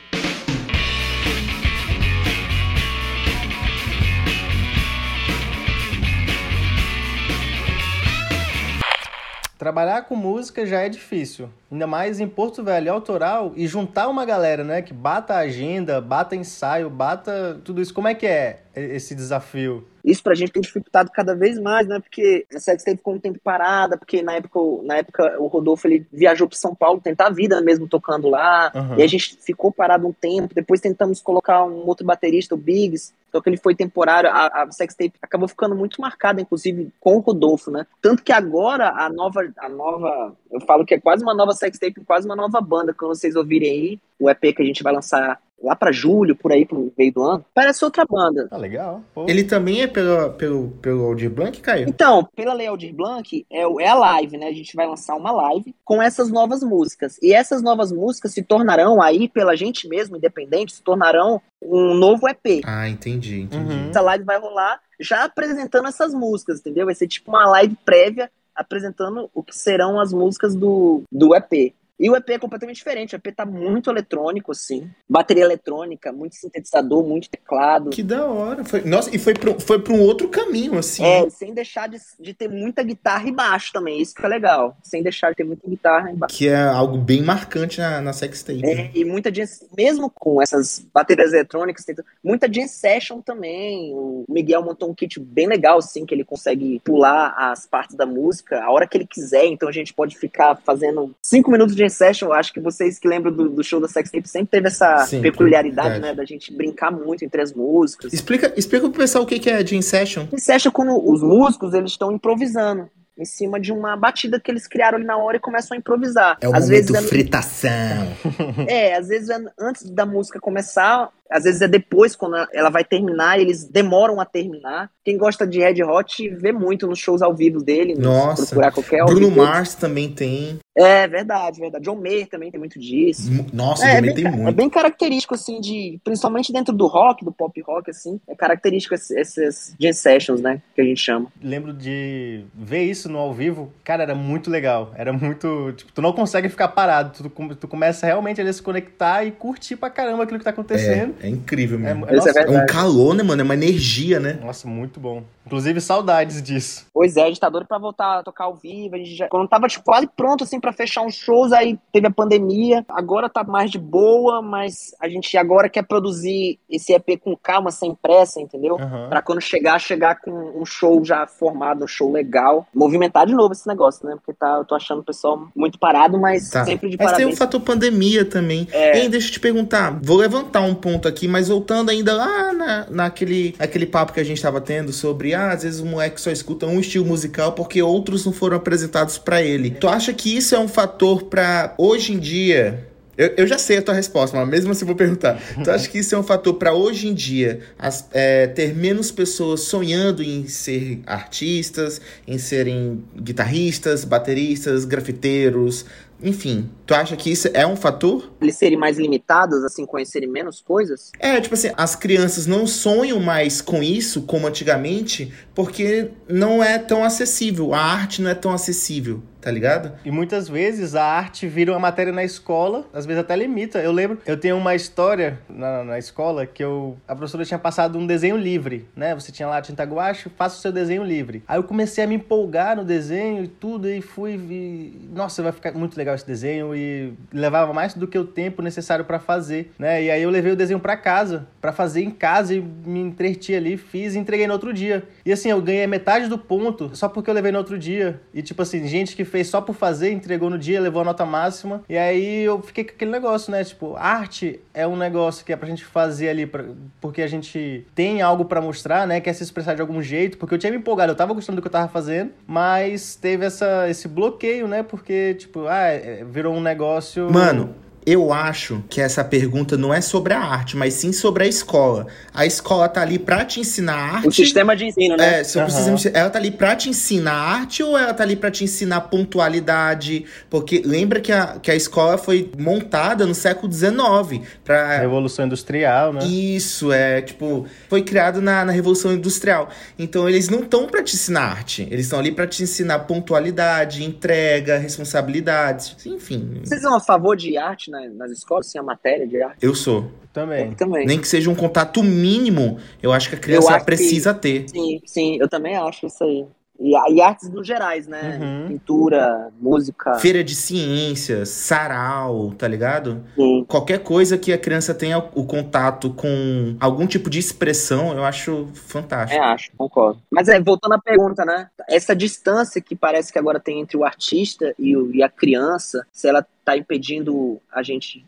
Trabalhar com música já é difícil. Ainda mais em Porto Velho, autoral, e juntar uma galera, né? Que bata a agenda, bata ensaio, bata tudo isso. Como é que é esse desafio? Isso pra gente tem dificultado cada vez mais, né? Porque a Sextape ficou um tempo parada, porque na época, na época o Rodolfo ele viajou para São Paulo tentar a vida mesmo tocando lá. Uhum. E a gente ficou parado um tempo. Depois tentamos colocar um outro baterista, o Biggs, só que ele foi temporário. A, a Sextape acabou ficando muito marcada, inclusive, com o Rodolfo, né? Tanto que agora a nova, a nova, eu falo que é quase uma nova Sextape, quase uma nova banda. Quando vocês ouvirem aí, o EP que a gente vai lançar lá para julho, por aí, pro meio do ano, parece outra banda. Ah, legal. Pô. Ele também é pelo, pelo, pelo Aldir Blanc, Caio? Então, pela Lei Aldir Blanc, é, é a live, né? A gente vai lançar uma live com essas novas músicas. E essas novas músicas se tornarão, aí, pela gente mesmo, independente, se tornarão um novo EP. Ah, entendi, entendi. Uhum. Essa live vai rolar já apresentando essas músicas, entendeu? Vai ser tipo uma live prévia apresentando o que serão as músicas do, do EP. E o EP é completamente diferente. O EP tá muito eletrônico, assim. Bateria eletrônica, muito sintetizador, muito teclado. Que da hora. Foi, nossa, e foi pra, foi pra um outro caminho, assim. É, sem deixar de, de ter muita guitarra e baixo também. Isso que é legal. Sem deixar de ter muita guitarra e baixo. Que é algo bem marcante na, na sextape. É, e muita mesmo com essas baterias eletrônicas, muita jam session também. O Miguel montou um kit bem legal, assim, que ele consegue pular as partes da música a hora que ele quiser. Então a gente pode ficar fazendo cinco minutos de Jam Session, acho que vocês que lembram do, do show da Sex Tape sempre teve essa Sim, peculiaridade, né, da gente brincar muito entre as músicas. Explica, explica pro pessoal o que é Jam Session. Jam Session é quando os músicos, eles estão improvisando em cima de uma batida que eles criaram ali na hora e começam a improvisar. É o às momento vezes é... fritação. É, às vezes é antes da música começar, às vezes é depois, quando ela vai terminar, eles demoram a terminar. Quem gosta de Red Hot vê muito nos shows ao vivo dele. Nossa. Procurar qualquer Bruno Mars também tem. É, verdade, verdade. John Mayer também tem muito disso. Nossa, é, John Mayer tem muito. É bem característico, assim, de. Principalmente dentro do rock, do pop rock, assim. É característico esses jam sessions, né? Que a gente chama. Lembro de ver isso no ao vivo. Cara, era muito legal. Era muito. Tipo, tu não consegue ficar parado. Tu, tu começa realmente a se conectar e curtir pra caramba aquilo que tá acontecendo. É, é incrível mesmo. É, nossa, é, é um calor, né, mano? É uma energia, né? Nossa, muito bom. Inclusive, saudades disso. Pois é, a gente tá doido pra voltar a tocar ao vivo. A gente já, quando tava tipo, quase pronto, assim, pra fechar uns shows, aí teve a pandemia. Agora tá mais de boa, mas a gente agora quer produzir esse EP com calma, sem pressa, entendeu? Uhum. Pra quando chegar, chegar com um show já formado, um show legal. Movimentar de novo esse negócio, né? Porque tá, eu tô achando o pessoal muito parado, mas tá. sempre de mas parabéns. Mas tem o fator pandemia também. É. Ei, deixa eu te perguntar. Vou levantar um ponto aqui, mas voltando ainda lá na, naquele, naquele papo que a gente tava tendo sobre, ah, às vezes o moleque só escuta um estilo musical porque outros não foram apresentados para ele. Tu acha que isso é um fator para hoje em dia eu, eu, já sei a tua resposta, mas mesmo assim vou perguntar. Tu acha que isso é um fator para hoje em dia as, é, ter menos pessoas sonhando em ser artistas, em serem guitarristas, bateristas, grafiteiros, enfim, tu acha que isso é um fator? Eles serem mais limitados, assim, conhecerem menos coisas? É, tipo assim, as crianças não sonham mais com isso como antigamente, porque não é tão acessível, a arte não é tão acessível tá ligado? E muitas vezes a arte vira uma matéria na escola, às vezes até limita. Eu lembro, eu tenho uma história na, na escola que eu, a professora tinha passado um desenho livre, né? Você tinha lá tinta guache, faça o seu desenho livre. Aí eu comecei a me empolgar no desenho e tudo, e fui, nossa, vai ficar muito legal esse desenho, e levava mais do que o tempo necessário para fazer, né? E aí eu levei o desenho para casa, para fazer em casa, e me entreti ali, fiz e entreguei no outro dia. E assim, eu ganhei metade do ponto só porque eu levei no outro dia. E tipo assim, gente que fez só por fazer, entregou no dia, levou a nota máxima. E aí eu fiquei com aquele negócio, né? Tipo, arte é um negócio que é pra gente fazer ali, pra, porque a gente tem algo para mostrar, né? Quer se expressar de algum jeito. Porque eu tinha me empolgado, eu tava gostando do que eu tava fazendo, mas teve essa, esse bloqueio, né? Porque, tipo, ah, é, virou um negócio. Mano, eu acho que essa pergunta não é sobre a arte, mas sim sobre a escola. A escola tá ali pra te ensinar arte. O sistema de ensino, né? É, sobre o sistema de- ela tá ali pra te ensinar arte ou ela tá ali pra te ensinar pontualidade? Porque lembra que a, que a escola foi montada no século XIX pra Revolução Industrial, né? isso, é, tipo, foi criado na, na Revolução Industrial. Então eles não estão pra te ensinar arte. Eles estão ali pra te ensinar pontualidade, entrega, responsabilidades, enfim. Vocês são a favor de arte na- nas escolas, sem a matéria de arte? Eu sou. Também. Eu também. Nem que seja um contato mínimo, eu acho que a criança acho que- precisa ter. Sim, sim, eu também acho isso aí. E, e artes no gerais, né? Uhum. Pintura, música. Feira de ciências, sarau, tá ligado? Sim. Qualquer coisa que a criança tenha o contato com algum tipo de expressão, eu acho fantástico. É, acho, concordo. Mas é, voltando à pergunta, né? Essa distância que parece que agora tem entre o artista e, o- e a criança, se ela tá impedindo a gente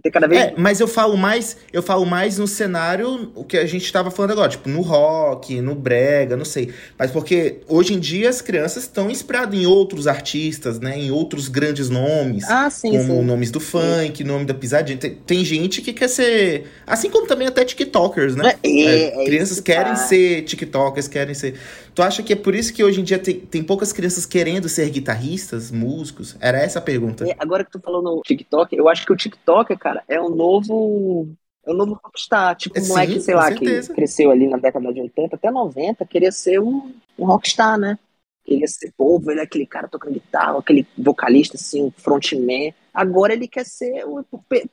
ter cada vez É, mas eu falo mais, eu falo mais no cenário o que a gente estava falando agora, tipo, no rock, no brega, não sei. Mas porque hoje em dia as crianças estão inspiradas em outros artistas, né? Em outros grandes nomes. Ah, sim, como sim. nomes do funk, nome da pisadinha. Tem, tem gente que quer ser. Assim como também até TikTokers, né? É, é, é crianças isso que querem tá. ser TikTokers, querem ser. Tu acha que é por isso que hoje em dia tem, tem poucas crianças querendo ser guitarristas, músicos? Era essa a pergunta. É, agora que tu falou no TikTok, eu acho que o TikTok, cara, é o novo. É o novo rockstar. Tipo, um Sim, moleque, sei lá, certeza. que cresceu ali na década de 80 até 90, queria ser um, um rockstar, né? Queria ser povo, ele é aquele cara tocando guitarra, aquele vocalista, assim, um frontman. Agora ele quer ser, o,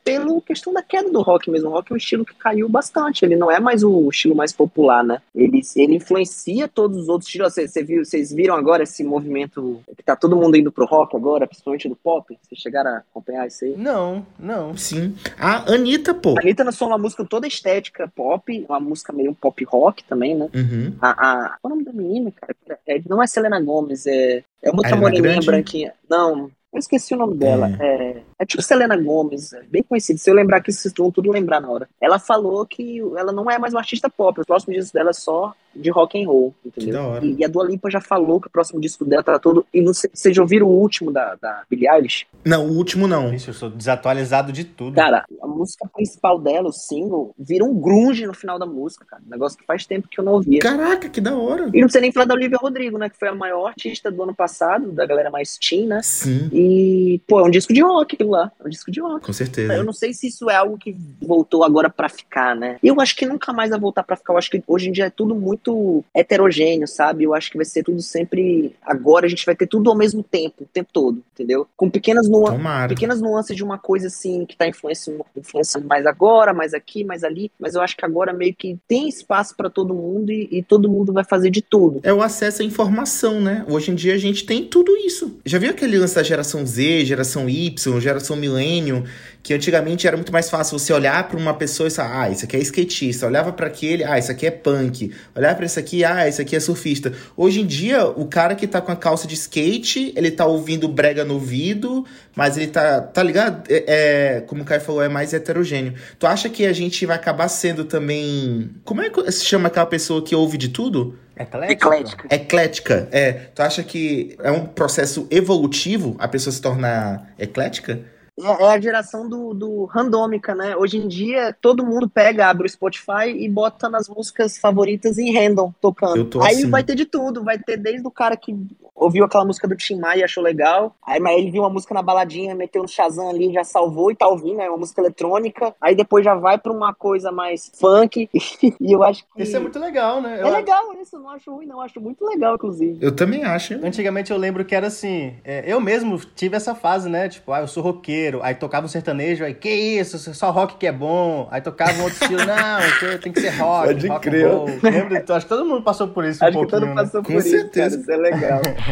pelo questão da queda do rock mesmo. O rock é um estilo que caiu bastante. Ele não é mais o estilo mais popular, né? Ele, ele influencia todos os outros estilos. Você, você viu, vocês viram agora esse movimento que tá todo mundo indo pro rock agora, principalmente do pop? Vocês chegaram a acompanhar isso aí? Não, não. Sim. A Anitta, pô. A Anitta lançou uma música toda estética pop, uma música meio pop rock também, né? Uhum. A, a, qual é o nome da menina, cara? É, não é Selena Gomes, é, é uma outra moreninha branquinha. Não, eu esqueci o nome dela. É, é tipo Selena Gomes, é bem conhecida. Se eu lembrar aqui, vocês vão tudo lembrar na hora. Ela falou que ela não é mais uma artista pop, os próximos discos dela é só de rock and roll, Que entendeu? da hora. E, e a Dua Lipa já falou que o próximo disco dela tá todo. E não sei, vocês já ouviram o último da, da Billie Eilish? Não, o último não. Isso, eu sou desatualizado de tudo. Cara, a música principal dela, o single, vira um grunge no final da música, cara. Um negócio que faz tempo que eu não ouvia. Caraca, que da hora. E não precisa nem falar da Olivia Rodrigo, né? Que foi a maior artista do ano passado, da galera mais teen, né? Sim, E, pô, é um disco de rock aquilo lá. É um disco de rock. com Eu certeza. não sei se isso é algo que voltou agora pra ficar, né? Eu acho que nunca mais vai voltar pra ficar. Eu acho que hoje em dia é tudo muito heterogêneo, sabe? Eu acho que vai ser tudo sempre. Agora a gente vai ter tudo ao mesmo tempo, o tempo todo, entendeu? Com pequenas nuances. Tomara. Pequenas nuances de uma coisa assim que tá influenciando, influenciando mais agora, mais aqui, mais ali. Mas eu acho que agora meio que tem espaço pra todo mundo e, e todo mundo vai fazer de tudo. É o acesso à informação, né? Hoje em dia a gente tem tudo isso. Já viu aquele lance da geração Z, geração Y, geração milênio, que antigamente era muito mais fácil você olhar pra uma pessoa e falar, ah, isso aqui é skatista. Olhava pra aquele, ah, isso aqui é punk. Olhava pra esse aqui, ah, isso aqui é surfista. Hoje em dia, o cara que tá com a calça de skate, ele tá ouvindo brega no ouvido, mas ele tá, tá ligado? É, é, como o Caio falou, é mais heterogêneo. Tu acha que a gente vai acabar sendo também. Como é que se chama aquela pessoa que ouve de tudo? Eclética. Eclética, é. Tu acha que é um processo evolutivo a pessoa se tornar eclética? É é a geração do, do randômica, né? Hoje em dia, todo mundo pega, abre o Spotify e bota nas músicas favoritas em random, tocando. Eu tô Aí assim. vai ter de tudo, vai ter desde o cara que ouviu aquela música do Tim Maia e achou legal. Aí, mas ele viu uma música na baladinha, meteu no Shazam ali, já salvou e tá ouvindo, é uma música eletrônica. Aí depois já vai pra uma coisa mais funk. e eu acho que. Isso é muito legal, né? É Eu- legal isso, eu não acho ruim, não. Eu acho muito legal, inclusive. Eu também acho. Antigamente eu lembro que era assim, é, eu mesmo tive essa fase, né? Tipo, ah, eu sou roqueiro, aí tocava um sertanejo, aí, que isso, só rock que é bom. Aí tocava um outro estilo, não, tem que ser rock, Pode rock and crer. roll. Lembra? Acho que todo mundo passou por isso um acho que todo pouquinho, mundo né? passou Com por isso, certeza. cara. Isso é legal.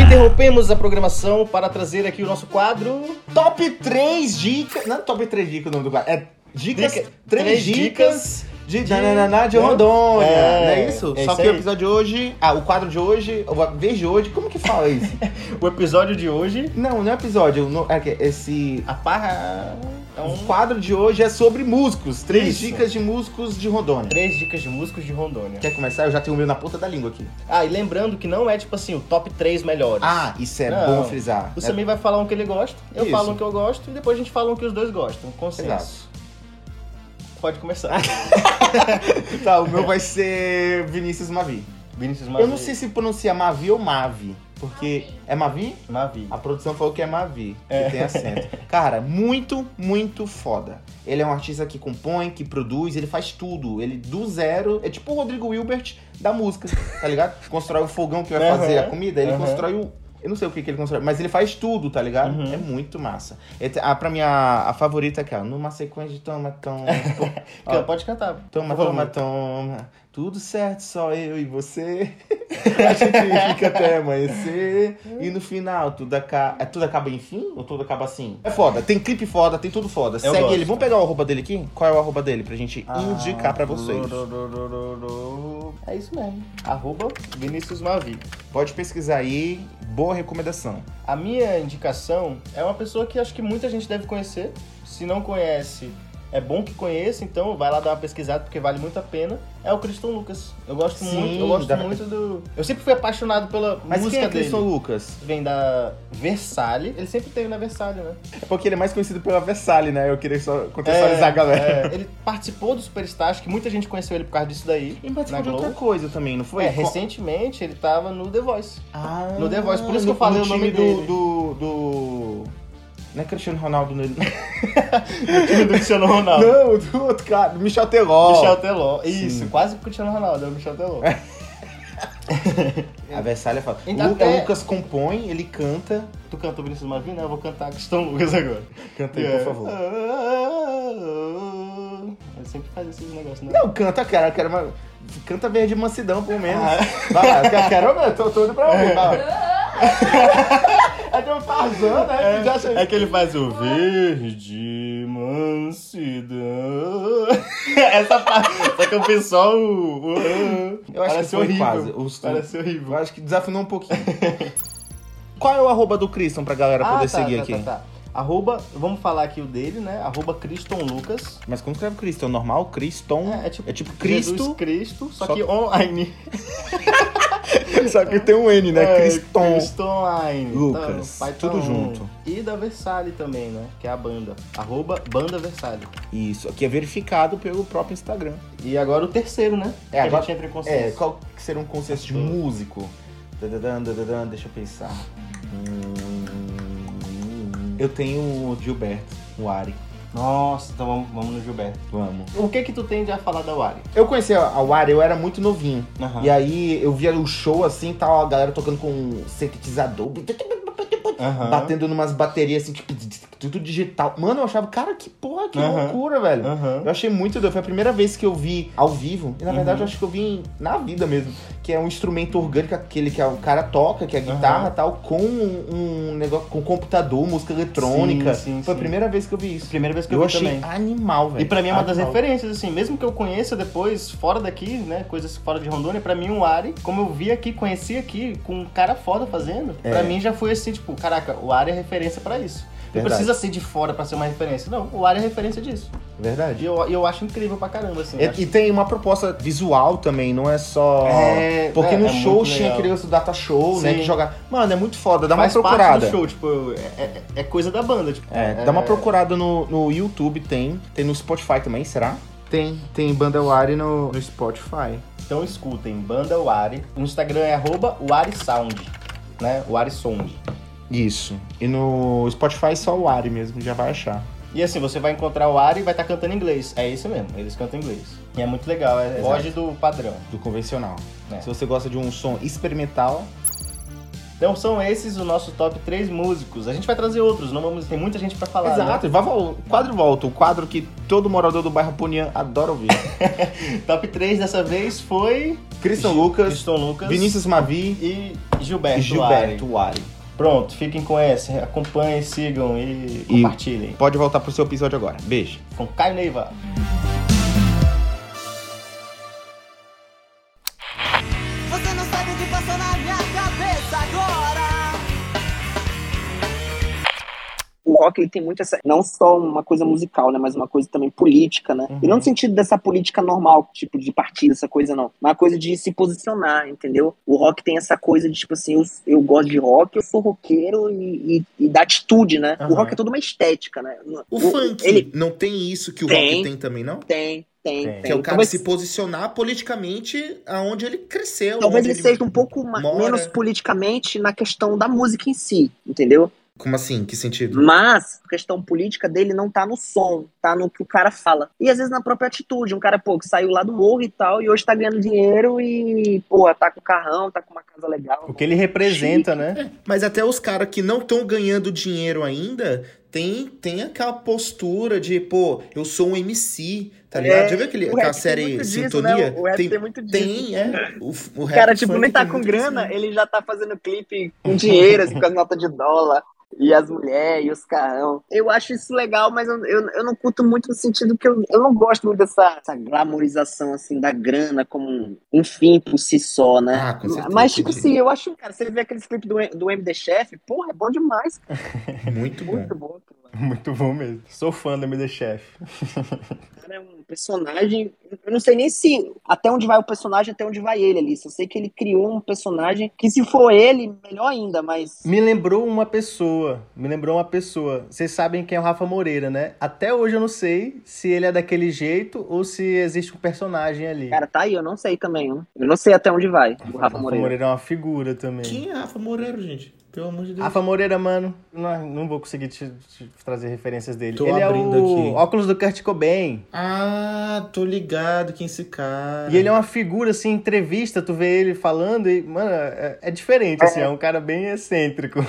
Interrompemos a programação para trazer aqui o nosso quadro. Top 3 dicas. Não é top 3 dicas o nome do quadro. É dicas. Dica- 3 três dicas de, de- de né? Rondônia. É, não é isso? é Só isso que aí. o episódio de hoje. Ah, o quadro de hoje. A vez de hoje. Como que fala isso? O episódio de hoje. não, não é episódio. não- é esse. A parra. É O quadro de hoje é sobre músicos. Três Isso. dicas de músicos de Rondônia. Três dicas de músicos de Rondônia. Quer começar? Eu já tenho o meu na ponta da língua aqui. Ah, e lembrando que não é tipo assim, o top 3 melhores. Ah, isso é Não. bom frisar. O É- Samir vai falar um que ele gosta, eu Isso. falo um que eu gosto, e depois a gente fala um que os dois gostam. Consenso. Exato. Pode começar. Tá, o meu vai ser Vinícius Mavi. Vinícius Mavi. Eu não sei se pronuncia Mavi ou Mavi. Porque é Mavi? Mavi. A produção falou que é Mavi, que tem acento. Cara, muito, muito foda. Ele é um artista que compõe, que produz, ele faz tudo. Ele do zero. É tipo o Rodrigo Wilbert da música, tá ligado? Constrói o fogão que vai Aham, fazer a comida, ele aham. constrói o. Eu não sei o que, que ele constrói, mas ele faz tudo, tá ligado? Uhum. É muito massa. É, a, pra mim, a, a favorita é aquela. Numa sequência de toma, toma. Can- Pode cantar. Toma, favor. toma, toma. Tudo certo, só eu e você. A gente fica até amanhecer. E no final, tudo, aca... é, tudo acaba em fim? Ou tudo acaba assim? É foda. Tem clipe foda, tem tudo foda. Segue gosto. ele. Vamos pegar o arroba dele aqui? Qual é o arroba dele pra gente indicar pra vocês? É isso mesmo. Arroba Vinícius Mavi. Pode pesquisar aí. Boa recomendação. A minha indicação é uma pessoa que acho que muita gente deve conhecer. Se não conhece, é bom que conheça, então vai lá dar uma pesquisada porque vale muito a pena. É o Criston Lucas. Eu gosto Sim, muito, eu gosto dá- muito do. Eu sempre fui apaixonado pela Mas música quem é. Clisson Lucas? Vem da Versalhes. Ele sempre teve na Versalhes, né? É porque ele é mais conhecido pela Versalhes, né? Eu queria só contextualizar a galera. é, ele participou do Superstar, acho que muita gente conheceu ele por causa disso daí. E participou de outra coisa também, não foi? É, recentemente ele tava no The Voice. Ah, No The Voice, por isso que eu falei o nome do, do, do... Não é Cristiano Ronaldo nele. No time do Cristiano Ronaldo. Não, do outro cara, do Michel Teló. Michel Teló. Isso, Sim. quase o Cristiano Ronaldo, é o Michel Teló. A Versalha fala. Então, Lu- até- O Lucas compõe, ele canta. Tu canta o Vinícius Mavi, né? Eu vou cantar Cristão Lucas agora. Canta aí, É. por favor. Ele sempre faz esses negócios, né? Não, canta, cara. Quero uma... Canta verde mansidão, pelo menos. Ah. Vai lá, quero- quero ver, tô todo pra ouvir. É de um Tarzan, né? Já achei- É que ele faz o verde mansidão. Essa parte. Só que o pessoal. o- o- Eu acho Parece que foi horrível. quase. Os- Parece Eu horrível. acho que desafinou um pouquinho. Qual é o arroba do Christian pra galera poder seguir tá, aqui? Tá, tá. Arroba, vamos falar aqui o dele, né? Arroba Criston Lucas. Mas como escreve Christian? Normal? Criston? É, é tipo, É tipo Jesus Cristo, Cristo, só, só que online. só que tem um N, né? É, Criston. Cristo Online. Lucas, Então, tudo junto. E da Versalhes também, né? Que é a banda. Arroba Banda Versalhes. Isso, aqui é verificado pelo próprio Instagram. E agora o terceiro, né? É, que agora- a gente entra em consenso. É, qual que seria um conceito de músico? Dadadã, dadadã, deixa eu pensar. Hum, eu tenho o Gilberto, o Ari. Nossa, então vamos, vamos no Gilberto. Vamos. O que que tu tem de a falar da Wari? Eu conheci a Wari, eu era muito novinho. Aham. E aí eu via o show assim, tal, a galera tocando com um sintetizador, Aham. batendo numas baterias assim, tipo, tudo digital. Mano, eu achava, cara, que porra, que Aham. loucura, velho. Aham. Eu achei muito doido. Foi a primeira vez que eu vi ao vivo. E na verdade eu acho que eu vi na vida mesmo. Que é um instrumento orgânico, aquele que o cara toca, que é a guitarra e tal, com um, negócio, com computador, música eletrônica. Sim, sim, Foi a sim. primeira vez que eu vi isso. Primeira vez que Eu, eu, vi achei também. animal, velho. E pra mim é uma das Animal. referências, assim, mesmo que eu conheça depois, fora daqui, né, coisas fora de Rondônia, pra mim o Ari, como eu vi aqui, conheci aqui, com um cara foda fazendo, É. pra mim já foi assim, tipo, caraca, o Ari é referência pra isso. Não Verdade. precisa ser de fora pra ser uma referência, não, o Ari é referência disso. Verdade. eu, e eu acho incrível pra caramba, assim. eu acho- E, tem uma proposta visual também, não é só. É, Porque é, no é show tinha aquele outro data show, né? Sim. Que joga. Mano, é muito foda, dá uma Faz parte procurada. do show, tipo, é, é- é coisa da banda, tipo. É, dá uma procurada no, no YouTube, tem. Tem no Spotify também, será? Tem, tem Banda Wari no, no Spotify. Então escutem, Banda Wari. O Instagram é arroba Warisound, né? Warisound. Isso. E no Spotify só o Ari mesmo, já vai achar. E assim, você vai encontrar o Ari e vai estar cantando em inglês. É isso mesmo, eles cantam em inglês. E é muito legal, é, foge do padrão. Do convencional. É. Se você gosta de um som experimental, Então são esses os nossos top 3 músicos. A gente vai trazer outros, não vamos, tem muita gente pra falar. Exato, vai, vol- o quadro volta, o quadro que todo morador do bairro Punian adora ouvir. né? Top 3 dessa vez foi Christian Lucas, Lucas Vinícius Mavi e e Gilberto, Ari. Gilberto Wari. Pronto, fiquem com esse, acompanhem, sigam e, E- compartilhem. Pode voltar pro seu episódio agora. Beijo. Com Caio Neiva. Rock ele tem muito essa, não só uma coisa musical, né, mas uma coisa também política, né? E não no sentido dessa política normal, tipo de partido, essa coisa não, mas uma coisa de se posicionar, entendeu? O rock tem essa coisa de tipo assim, eu, eu gosto de rock, eu sou roqueiro e, e, e da atitude, né? Aham. O rock é toda uma estética, né? O, funk ele não tem isso que o Tem. rock tem também, não? tem, tem, Tem. Que é o cara Talvez- se posicionar politicamente aonde ele cresceu. Talvez onde ele seja um pouco mora. menos politicamente na questão da música em si, entendeu? Como assim? Que sentido? Mas a questão política dele não tá no som, tá no que o cara fala. E às vezes na própria atitude. Um cara, pô, que saiu lá do morro e tal, e hoje tá ganhando dinheiro e, pô, tá com carrão, tá com uma casa legal. O que ele representa, né? Mas até os caras que não estão ganhando dinheiro ainda tem, tem aquela postura de, pô, eu sou um MC, tá ligado? É, Já viu aquele, aquela série disso, Sintonia? né? O rap tem, tem muito disso. tem, é. O, o cara, tipo, nem tá com grana, disso, né? ele já tá fazendo clipe com dinheiro, assim, com as notas de dólar. E as mulheres, e os carrão. Eu acho isso legal, mas eu, eu, eu não curto muito no sentido que eu, eu não gosto muito dessa, dessa glamorização, assim, da grana como um, um fim por si só, né? Ah, com certeza, mas, tipo entendi. assim, eu acho, cara, você vê aqueles clipes do, do MD Chef, porra, é bom demais, cara. Muito bom. Muito bom. cara. Muito bom mesmo. Sou fã do MD Chef. O cara é um personagem. Eu não sei nem se até onde vai o personagem, até onde vai ele ali. Só sei que ele criou um personagem que, se for ele, melhor ainda, mas. Me lembrou uma pessoa. Me lembrou uma pessoa. Vocês sabem quem é o Rafa Moreira, né? Até hoje eu não sei se ele é daquele jeito ou se existe um personagem ali. Cara, tá aí, eu não sei também. Eu não sei até onde vai o Rafa Rafa Moreira. Moreira é uma figura também. Quem é Rafa Moreira, gente? Pelo amor de Deus. Rafa Moreira, mano, não, não vou conseguir te, te trazer referências dele. Tô ele é abrindo o aqui. óculos do Kurt Cobain. Ah, tô ligado quem é esse cara. E ele é uma figura, assim, entrevista, tu vê ele falando e, mano, é, é diferente, assim, é um cara bem excêntrico.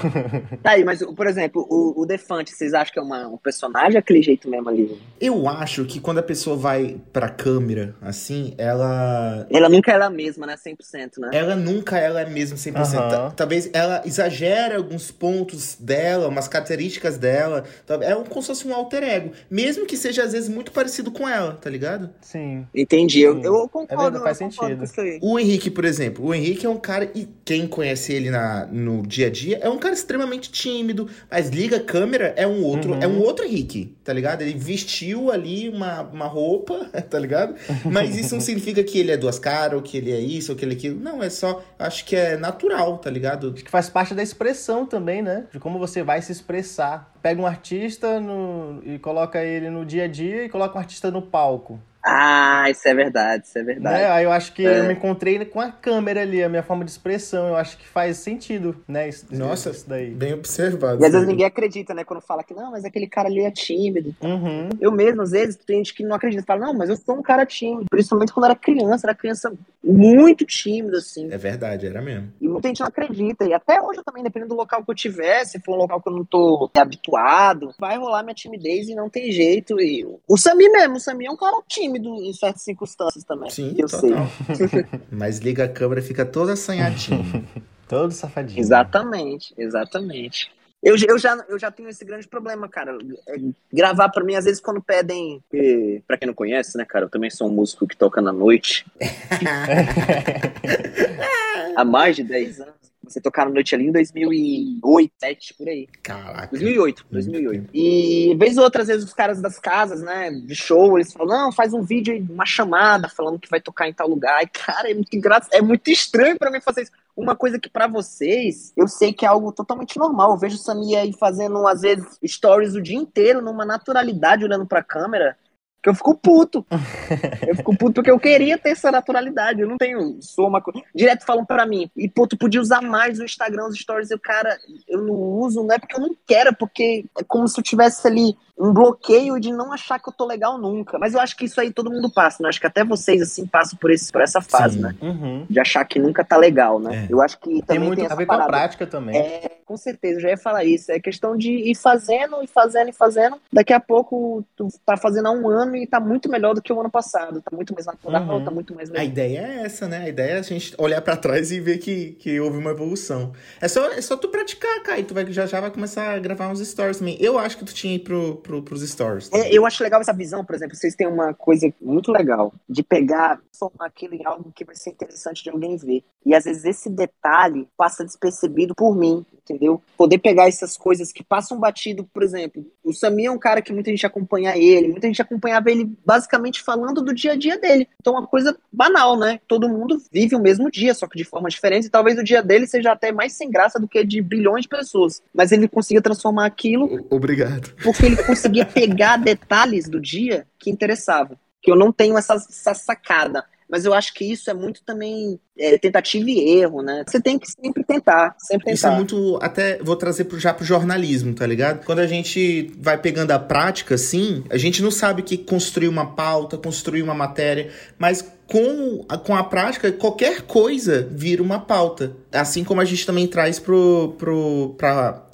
Tá aí, mas, por exemplo, o, o Defante, vocês acham que é uma, um personagem aquele jeito mesmo ali? Eu acho que quando a pessoa vai pra câmera, assim, ela. Ela nunca é ela mesma, né? 100%, né? Ela nunca ela é mesmo 100%. Aham. Ta- Talvez ela exagere alguns pontos dela, umas características dela. Tal- É um, como se fosse um alter ego. Mesmo que seja, às vezes, muito parecido com ela, tá ligado? Sim. Entendi, eu, Sim. eu concordo. verdade, faz eu concordo sentido. com isso aí. O Henrique, por exemplo. O Henrique é um cara, e quem conhece ele na, no dia a dia, é um cara extremamente tímido, mas liga a câmera, é um outro, Uhum. é um outro Henrique, tá ligado? Ele vestiu ali uma, uma roupa, tá ligado? Mas isso não significa que ele é duas caras, ou que ele é isso, ou que ele é aquilo. Não, é só, acho que é natural, tá ligado? Acho que faz parte da expressão também, né? De como você vai se expressar. Pega um artista no- e coloca ele no dia a dia e coloca um artista no palco. Ah, isso é verdade, isso é verdade. Né? Aí eu acho que É. eu me encontrei com a câmera ali, a minha forma de expressão. Eu acho que faz sentido, né? Isso, Nossa. isso daí. Bem observado. E às vezes ninguém acredita, né? Quando fala que não, mas aquele cara ali é tímido. Uhum. Eu mesmo, às vezes, tem gente que não acredita. Fala, não, mas eu sou um cara tímido. Principalmente quando era criança, era criança muito tímida, assim. É verdade, era mesmo. E muita gente não acredita. E até hoje eu também, dependendo do local que eu tiver, se for um local que eu não tô habituado, vai rolar minha timidez e não tem jeito. E o Sami mesmo, o Sami é um cara tímido em certas circunstâncias também. Sim, que eu total. sei. Mas liga a câmera e fica toda assanhadinha. Todo safadinho. Exatamente, exatamente. Eu, eu, já, eu já tenho esse grande problema, cara. É, gravar pra mim, às vezes, quando pedem. eh, Pra quem não conhece, né, cara? Eu também sou um músico que toca na noite. Há mais de 10 anos. Você tocar na noite ali em 2008, 2007, por aí. Caraca. 2008, 2008. E vez ou outra, às vezes, os caras das casas, né, de show, eles falam, não, faz um vídeo, aí, uma chamada, falando que vai tocar em tal lugar. E, cara, é muito engraçado, é muito estranho pra mim fazer isso. Uma coisa que pra vocês, eu sei que é algo totalmente normal. Eu vejo o Samir aí fazendo, às vezes, stories o dia inteiro, numa naturalidade, olhando pra câmera. Porque eu fico puto. eu fico puto porque eu queria ter essa naturalidade. Eu não tenho. Sou uma coisa. Direto falam pra mim, e pô, tu podia usar mais o Instagram, os stories. Eu, cara, eu não uso, não é porque eu não quero, é porque é como se eu tivesse ali um bloqueio de não achar que eu tô legal nunca. Mas eu acho que isso aí todo mundo passa, né? Acho que até vocês, assim, passam por, esse, por essa fase, Sim. né? Uhum. De achar que nunca tá legal, né? É. Eu acho que Tem também muito tem a ver com a parada. prática também. É, com certeza, eu já ia falar isso. É questão de ir fazendo, e fazendo, e fazendo. Daqui a pouco tu tá fazendo há um ano e tá muito melhor do que o ano passado. Tá muito mais natural, Uhum. tá muito mais A legal. ideia é essa, né? A ideia é a gente olhar pra trás e ver que, que houve uma evolução. É só, é só tu praticar, cara, e tu vai, já já vai começar a gravar uns stories também. Eu acho que tu tinha ir pro, pro, pros stories. É, eu acho legal essa visão, por exemplo, vocês têm uma coisa muito legal de pegar, aquilo em algo que vai ser interessante de alguém ver. E às vezes esse detalhe passa despercebido por mim, entendeu? Poder pegar essas coisas que passam batido, por exemplo, o Samir é um cara que muita gente acompanha ele, muita gente acompanhava ele basicamente falando do dia a dia dele. Então uma coisa banal, né? Todo mundo vive o mesmo dia, só que de forma diferente, e talvez o dia dele seja até mais sem graça do que de bilhões de pessoas. Mas ele conseguia transformar aquilo Obrigado. porque ele conseguia pegar detalhes do dia que interessavam. Que eu não tenho essa, essa sacada. Mas eu acho que isso é muito também é, tentativa e erro, né? Você tem que sempre tentar, sempre Isso é tentar. muito. Até vou trazer pro, já pro jornalismo, tá ligado? Quando a gente vai pegando a prática, assim, a gente não sabe o que construir uma pauta, construir uma matéria, mas com a, com a prática, qualquer coisa vira uma pauta. Assim como a gente também traz pro. pro pra...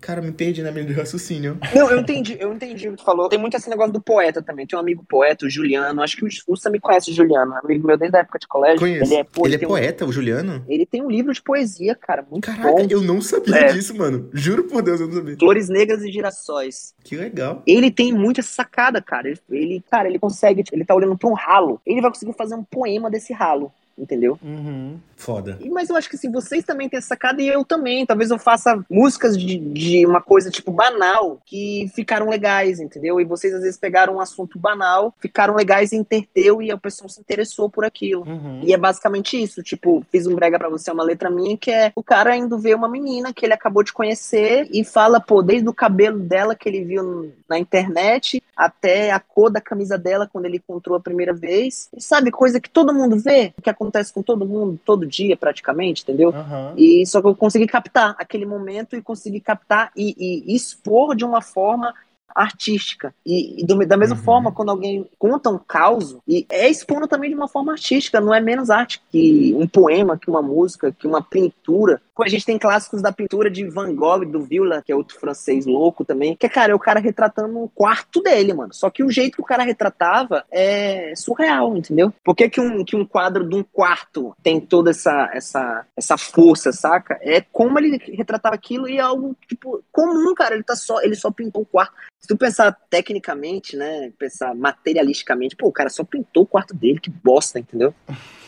Cara, me perdi na minha de raciocínio. Não, eu entendi, eu entendi o que tu falou. Tem muito esse negócio do poeta também. Tem um amigo poeta, o Juliano. Acho que o Usta me conhece, o Juliano. Amigo meu desde a época de colégio. Conheço. Ele é, pô, Ele é tem um- poeta, o Juliano? ele tem um livro de poesia, cara, muito Caraca, bom. eu não sabia É. disso, mano. Juro por Deus, eu não sabia. Flores Negras e Girassóis. Que legal. Ele tem muita sacada, cara. Ele, ele, cara, ele consegue, ele tá olhando pra um ralo. Ele vai conseguir fazer um poema desse ralo, entendeu? Uhum. Foda. E- Mas eu acho que assim, vocês também têm essa sacada e eu também. Talvez eu faça músicas de, de uma coisa, tipo, banal, que ficaram legais, entendeu? E vocês às vezes pegaram um assunto banal, ficaram legais e entendeu e a pessoa se interessou por aquilo. Uhum. E é basicamente isso, tipo, fiz um brega pra você, uma letra minha, que é o cara indo ver uma menina que ele acabou de conhecer e fala, pô, desde o cabelo dela que ele viu na internet até a cor da camisa dela quando ele encontrou a primeira vez. E sabe, coisa que todo mundo vê, que acontece com todo mundo todo dia praticamente, entendeu? Aham. E só que eu consegui captar aquele momento e consegui captar e, e expor de uma forma artística. E, e do- da mesma Uhum. forma, quando alguém conta um caos, e é expondo também de uma forma artística, não é menos arte que um poema, que uma música, que uma pintura. A gente tem clássicos da pintura de Van Gogh, do Villa, que é outro francês louco também, que, cara, é o cara retratando o quarto dele, mano. Só que o jeito que o cara retratava é surreal, entendeu? Por que, que, um, que um quadro de um quarto tem toda essa, essa, essa força, saca? É como ele retratava aquilo e é algo, tipo, comum, cara. Ele, tá só, ele só pintou o quarto. Se tu pensar tecnicamente, né? Pensar materialisticamente, pô, o cara só pintou o quarto dele, que bosta, entendeu?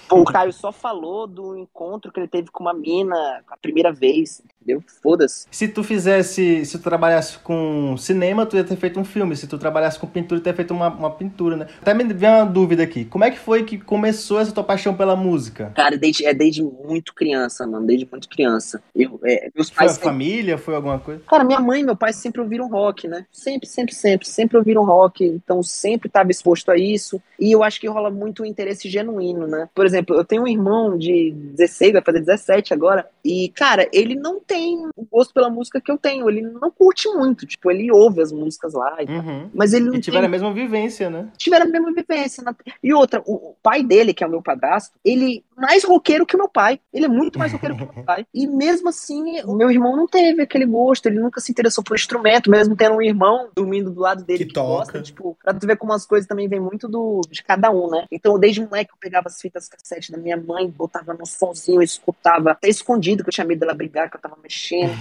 Pô, o Caio só falou do encontro que ele teve com uma mina a primeira vez, entendeu? Foda-se. Se tu fizesse, se tu trabalhasse com cinema, tu ia ter feito um filme. Se tu trabalhasse com pintura, tu ia ter feito uma, uma pintura, né? Até me veio uma dúvida aqui. Como é que foi que começou essa tua paixão pela música? Cara, desde, é desde muito criança, mano. Desde muito criança. Eu, é, meus Foi a pais. família? Foi alguma coisa? Cara, minha mãe e meu pai sempre ouviram rock, né? Sempre, sempre, sempre. Sempre ouviram rock. Então sempre estava exposto a isso. E eu acho que rola muito um interesse genuíno, né? Por exemplo, eu tenho um irmão de 16, vai fazer 17 agora. E, cara, ele não tem o gosto pela música que eu tenho. Ele não curte muito. Tipo, ele ouve as músicas lá. e tal. Uhum. Mas ele não E tiveram tem a mesma vivência, né? tiveram a mesma vivência. né? E outra, o pai dele, que é o meu padrasto, ele mais roqueiro que o meu pai. Ele é muito mais roqueiro que o meu pai. E mesmo assim, o meu irmão não teve aquele gosto, ele nunca se interessou por instrumento, mesmo tendo um irmão dormindo do lado dele Que toca. gosta. Tipo, pra tu ver como as coisas também vêm muito do, de cada um, né? Então, desde moleque, eu pegava as fitas cassete da minha mãe, botava no sonzinho, escutava, até escondido, que eu tinha medo dela brigar, que eu tava mexendo.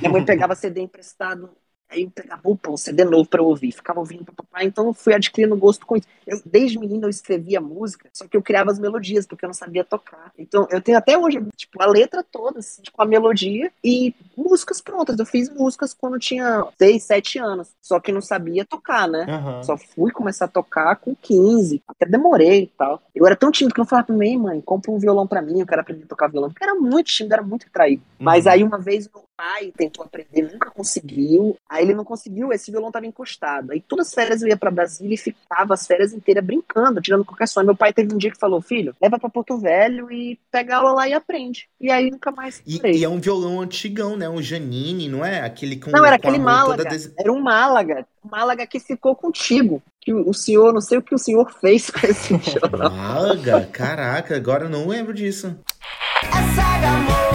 Minha mãe pegava CD emprestado. Aí eu pegava, opa, um CD novo pra eu ouvir. Ficava ouvindo pra papai. Então eu fui adquirindo gosto com isso. Eu, desde menino eu escrevia música, só que eu criava as melodias, porque eu não sabia tocar. Então eu tenho até hoje, tipo, a letra toda, assim, tipo, a melodia e músicas prontas. Eu fiz músicas quando tinha 6, 7 anos. Só que não sabia tocar, né? Aham. Só fui começar a tocar com 15. Até demorei e tal. Eu era tão tímido que eu falava pra mim, mãe, compra um violão pra mim, eu quero aprender a tocar violão. Porque era muito tímido, era muito retraído. Mas Uhum. aí uma vez o pai tentou aprender, nunca conseguiu. Aí ele não conseguiu, esse violão tava encostado. Aí todas as férias eu ia pra Brasília e ficava as férias inteiras brincando, tirando qualquer. Aí meu pai teve um dia que falou: Filho, leva pra Porto Velho e pega aula lá e aprende. E aí nunca mais. E, e é um violão antigão, né? Um Janine, não é? Aquele com Não, era com aquele Málaga. des- Era um Málaga. Um Málaga que ficou contigo. Que o senhor, não sei o que o senhor fez com esse violão. Málaga? Caraca, agora eu não lembro disso. É saga amor.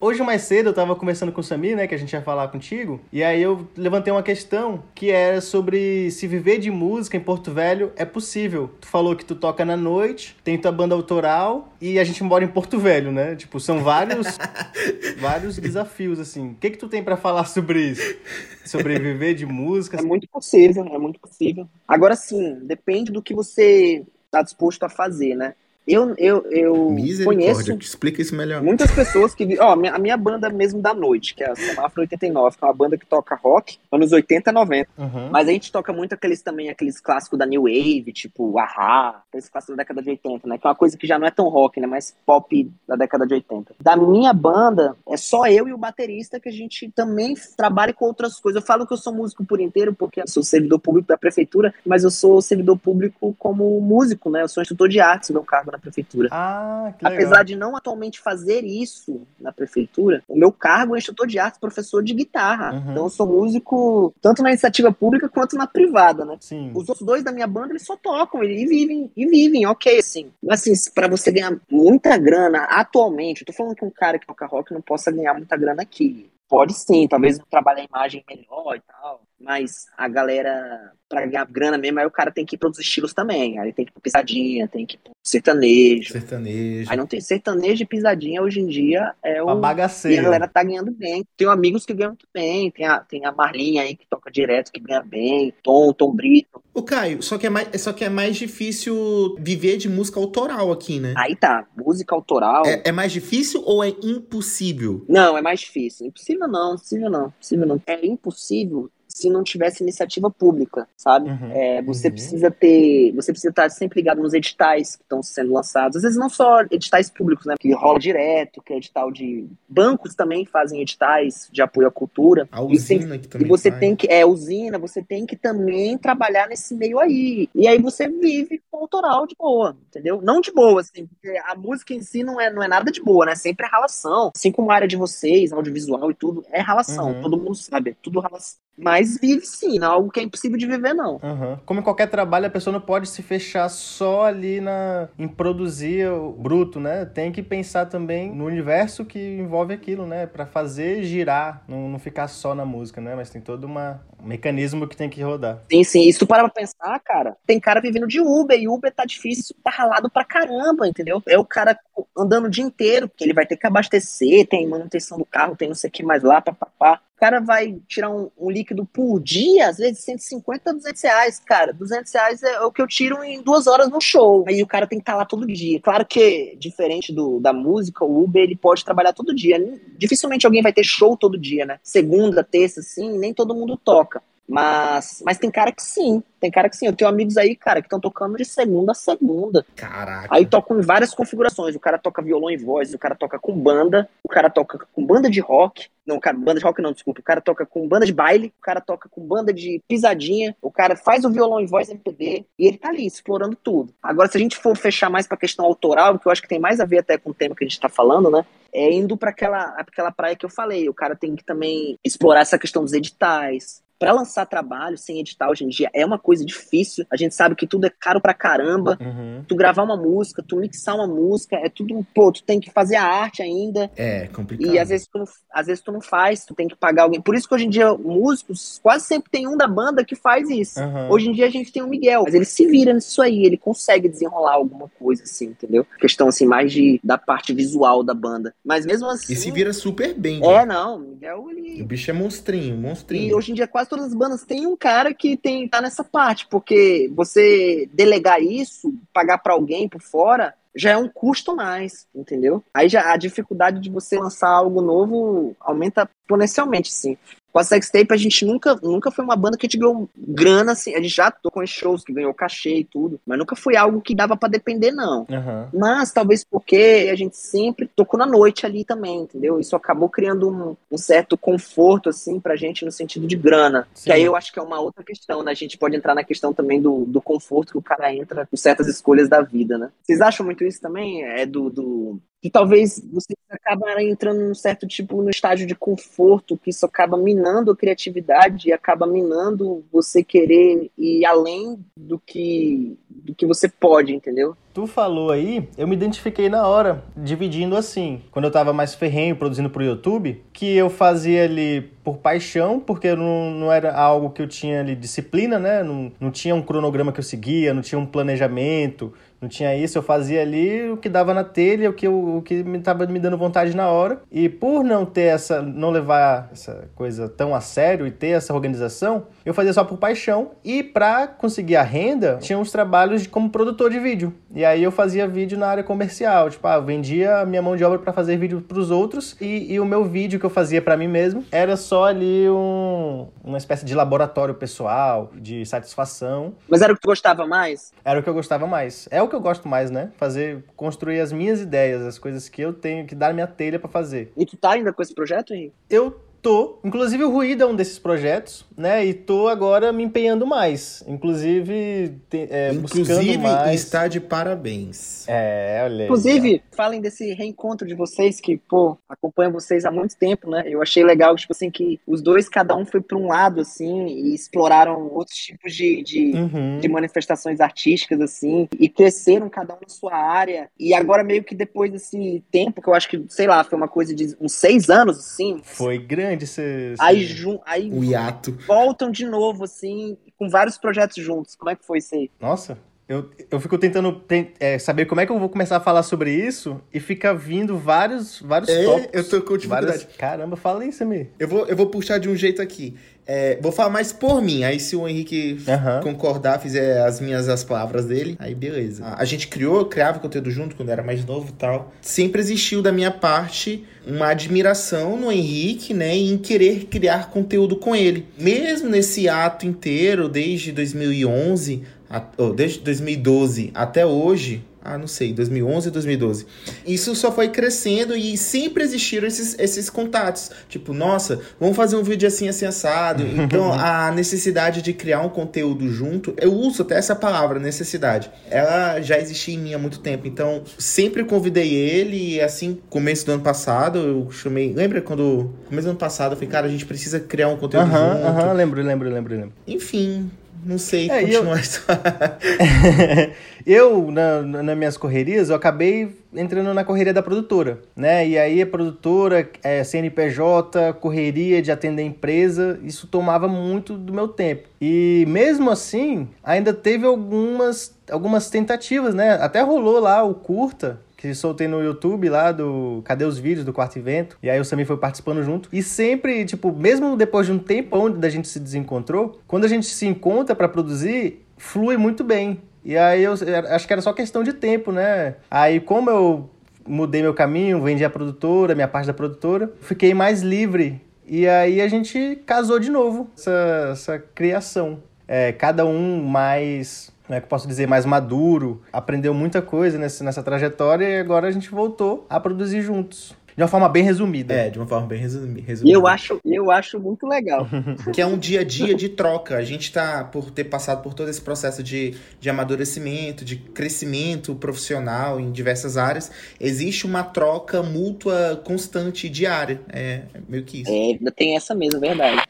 Hoje mais cedo eu tava conversando com o Samir, né, que a gente ia falar contigo, e aí eu levantei uma questão que era sobre se viver de música em Porto Velho é possível. Tu falou que tu toca na noite, tem tua banda autoral e a gente mora em Porto Velho, né? Tipo, são vários vários desafios assim. O que que tu tem pra falar sobre isso? Sobre viver de música? É muito possível, é muito possível. Agora sim, depende do que você está disposto a fazer, né? Eu, eu, eu conheço explica isso melhor. muitas pessoas que. Ó, a minha- a minha banda mesmo da noite, que é a Semáforo 89, que é uma banda que toca rock anos 80 e 90. Uhum. Mas a gente toca muito aqueles também, aqueles clássicos da New Wave, tipo Ahá, aqueles clássicos da década de 80, né? Que é uma coisa que já não é tão rock, né? Mais pop da década de 80. Da minha banda, é só eu e o baterista que a gente também trabalha com outras coisas. Eu falo que eu sou músico por inteiro, porque eu sou servidor público da prefeitura, mas eu sou servidor público como músico, né? Eu sou instrutor de artes, meu cargo na prefeitura. Ah, que legal. Apesar de não atualmente fazer isso na prefeitura, o meu cargo é instrutor de artes, professor de guitarra. Uhum. Então eu sou músico tanto na iniciativa pública quanto na privada, né? Sim. Os outros dois da minha banda, eles só tocam e vivem, e vivem, ok, assim. Mas assim, pra você ganhar muita grana atualmente, eu tô falando que um cara que toca rock não possa ganhar muita grana aqui. Pode sim, talvez trabalhar a imagem melhor e tal. Mas a galera, pra ganhar grana mesmo, aí o cara tem que ir para outros estilos também. Aí tem que ir pro pisadinha, tem que ir pro sertanejo. Sertanejo. Aí não tem sertanejo e pisadinha hoje em dia é Uma o. E a bagaceira. galera tá ganhando bem. Tenho amigos que ganham muito bem. Tem a, tem a Marlinha aí que toca direto, que ganha bem. Tom, Tom Brito. Ô, Caio, só que, é mais, só que é mais difícil viver de música autoral aqui, né? Aí tá, música autoral. É, é mais difícil ou é impossível? Não, é mais difícil. Impossível não, impossível não, impossível não. É impossível se não tivesse iniciativa pública, sabe? Uhum. É, você Uhum. precisa ter, você precisa estar sempre ligado nos editais que estão sendo lançados. Às vezes não só editais públicos, né? Que rola direto, que é edital de bancos também fazem editais de apoio à cultura. A E usina que E também você faz. tem que, é, usina, você tem que também trabalhar nesse meio aí. E aí você vive com autoral de boa, entendeu? Não de boa, assim, porque a música em si não é, não é nada de boa, né? Sempre é ralação. Assim como a área de vocês, audiovisual e tudo, é ralação. Uhum. Todo mundo sabe, é tudo ralação. Mas vive sim, não é algo que é impossível de viver, não. Uhum. Como em qualquer trabalho, a pessoa não pode se fechar só ali na, em produzir o bruto, né? Tem que pensar também no universo que envolve aquilo, né? Pra fazer girar, não, não ficar só na música, né? Mas tem todo uma, um mecanismo que tem que rodar. Sim, sim. E se tu parar pra pensar, cara, tem cara vivendo de Uber, e Uber tá difícil, tá ralado pra caramba, entendeu? É o cara andando o dia inteiro, porque ele vai ter que abastecer, tem manutenção do carro, tem não sei o que mais lá, papapá. O cara vai tirar um, um líquido por dia, às vezes 150 a 200 reais, cara. 200 reais é o que eu tiro em duas horas no show. Aí o cara tem que estar lá todo dia. Claro que, diferente do, da música, o Uber, ele pode trabalhar todo dia. Dificilmente alguém vai ter show todo dia, né? Segunda, terça, sim, nem todo mundo toca. Mas, mas tem cara que sim, tem cara que sim. Eu tenho amigos aí, cara, que estão tocando de segunda a segunda. Caraca. Aí tocam em várias configurações. O cara toca violão e voz, o cara toca com banda, o cara toca com banda de rock. Não, cara, banda de rock não, desculpa. O cara toca com banda de baile, o cara toca com banda de pisadinha, o cara faz o violão e voz MPB e ele tá ali explorando tudo. Agora, se a gente for fechar mais pra questão autoral, que eu acho que tem mais a ver até com o tema que a gente tá falando, né? É indo para aquela, aquela praia que eu falei. O cara tem que também explorar essa questão dos editais, Pra lançar trabalho sem editar hoje em dia é uma coisa difícil. A gente sabe que tudo é caro pra caramba. Uhum. Tu gravar uma música, tu mixar uma música, é tudo, pô, tu tem que fazer a arte ainda. É, complicado. E às vezes, tu não, às vezes tu não faz, tu tem que pagar alguém. Por isso que hoje em dia, músicos, quase sempre tem um da banda que faz isso. Uhum. Hoje em dia a gente tem o Miguel, mas ele se vira nisso aí, ele consegue desenrolar alguma coisa assim, entendeu? Questão assim, mais de, da parte visual da banda. Mas mesmo assim. E se vira super bem. É, né? não, o Miguel, ele. O bicho é monstrinho, E monstrinho. hoje em dia quase todas as bandas têm um cara que tem tá nessa parte, porque você delegar isso, pagar pra alguém por fora, já é um custo mais, entendeu? Aí já a dificuldade de você lançar algo novo aumenta exponencialmente, sim. Com a Sextape, a gente nunca, nunca foi uma banda que a gente ganhou grana, assim. A gente já tocou em shows que ganhou cachê e tudo, mas nunca foi algo que dava pra depender, não. Aham. Mas talvez porque a gente sempre tocou na noite ali também, entendeu? Isso acabou criando um, um certo conforto, assim, pra gente no sentido de grana. Sim. Que aí eu acho que é uma outra questão, né? A gente pode entrar na questão também do, do conforto que o cara entra com certas escolhas da vida, né? Vocês acham muito isso também? É do. do... Que talvez você acaba entrando num certo tipo no estágio de conforto, que isso acaba minando a criatividade e acaba minando você querer ir além do que do que você pode, entendeu? Tu falou aí, eu me identifiquei na hora, dividindo assim. Quando eu tava mais ferrenho produzindo pro YouTube, que eu fazia ali por paixão, porque não, não era algo que eu tinha ali disciplina, né? Não, não tinha um cronograma que eu seguia, não tinha um planejamento, não tinha isso. Eu fazia ali o que dava na telha, o que, eu, o que me tava me dando vontade na hora. E por não ter essa, não levar essa coisa tão a sério e ter essa organização, eu fazia só por paixão. E pra conseguir a renda, tinha uns trabalhos como produtor de vídeo. E aí eu fazia vídeo na área comercial. Tipo, ah, eu vendia minha mão de obra pra fazer vídeo pros outros. E, e o meu vídeo que eu fazia pra mim mesmo era só ali um, uma espécie de laboratório pessoal, de satisfação. Mas era o que tu gostava mais? Era o que eu gostava mais. É o que eu gosto mais, né? Fazer, construir as minhas ideias, as coisas que eu tenho que dar minha telha pra fazer. E tu tá ainda com esse projeto, Henrique? Eu tô, inclusive o Ruído é um desses projetos, né? E tô agora me empenhando mais. Inclusive, te- é, Inclusive, buscando mais. está de parabéns. É, olha aí. Inclusive, falem desse reencontro de vocês que, pô, acompanha vocês há muito tempo, né? Eu achei legal, tipo assim, que os dois, cada um foi pra um lado, assim, e exploraram outros tipos de, de, Uhum. de manifestações artísticas, assim, e cresceram cada um na sua área. E agora, meio que depois desse tempo, que eu acho que, sei lá, foi uma coisa de uns seis anos, assim. Foi grande esse. esse- Aí, jun... aí O hiato. voltam de novo, assim, com vários projetos juntos. Como é que foi isso aí? Nossa, eu, eu fico tentando ten- é, saber como é que eu vou começar a falar sobre isso e fica vindo vários, vários É, tópicos. eu tô com dificuldade. várias- Caramba, fala isso, Samir. Eu vou, eu vou puxar de um jeito aqui. É, vou falar mais por mim. Aí se o Henrique Aham. concordar, fizer as minhas as palavras dele, aí beleza. A, a gente criou, criava conteúdo junto quando era mais novo e tal. Sempre existiu da minha parte uma admiração no Henrique, né, em querer criar conteúdo com ele. Mesmo nesse ato inteiro, desde 2011, a- desde 2012 até hoje, ah, não sei, 2011 e 2012. Isso só foi crescendo e sempre existiram esses, esses contatos. Tipo, nossa, vamos fazer um vídeo assim, assim, assado. Então, a necessidade de criar um conteúdo junto, eu uso até essa palavra, necessidade. Ela já existia em mim há muito tempo. Então, sempre convidei ele e assim, começo do ano passado, eu chamei. Lembra quando. Começo do ano passado, eu falei, cara, a gente precisa criar um conteúdo Aham, junto. aham, lembro, lembro, lembro, lembro. Enfim. Não sei É, eu- continuar a história. eu, na, na- nas minhas correrias, eu acabei entrando na correria da produtora, né? E aí a produtora, é, CNPJ, correria de atender empresa, isso tomava muito do meu tempo. E mesmo assim, ainda teve algumas, algumas tentativas, né? Até rolou lá o curta, que soltei no YouTube lá do Cadê os Vídeos do Quarto Evento. E aí o Samir foi participando junto. E sempre, tipo, mesmo depois de um tempo onde a gente se desencontrou, quando a gente se encontra pra produzir, flui muito bem. E aí eu acho que era só questão de tempo, né? Aí como eu mudei meu caminho, vendi a produtora, minha parte da produtora, fiquei mais livre. E aí a gente casou de novo essa, essa criação. É, cada um mais, como é que eu posso dizer, mais maduro, aprendeu muita coisa nessa, nessa trajetória e agora a gente voltou a produzir juntos. De uma forma bem resumida. É, de uma forma bem resumi- E resumida. eu acho, eu acho muito legal. que é um dia a dia de troca. A gente tá, por ter passado por todo esse processo de, de amadurecimento, de crescimento profissional em diversas áreas, existe uma troca mútua constante diária. É, é meio que isso. É, tem essa mesmo, verdade.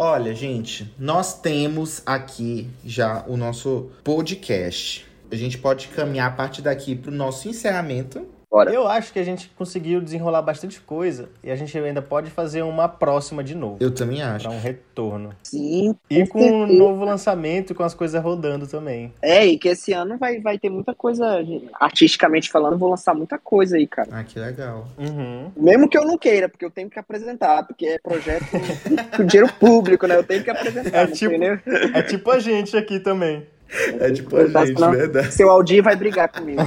Olha, gente, nós temos aqui já o nosso podcast. A gente pode caminhar a partir daqui pro nosso encerramento. Bora. Eu acho que a gente conseguiu desenrolar bastante coisa e a gente ainda pode fazer uma próxima de novo. Eu também acho. Pra um retorno. Sim. E com um certeza. novo lançamento, com as coisas rodando também. É, e que esse ano vai, vai ter muita coisa, artisticamente falando, vou lançar muita coisa aí, cara. Ah, que legal. Uhum. Mesmo que eu não queira, porque eu tenho que apresentar, porque é projeto com dinheiro público, né? Eu tenho que apresentar, É tipo- entendeu? É tipo a gente aqui também. É tipo a faço gente, não. verdade. Seu Aldir vai brigar comigo.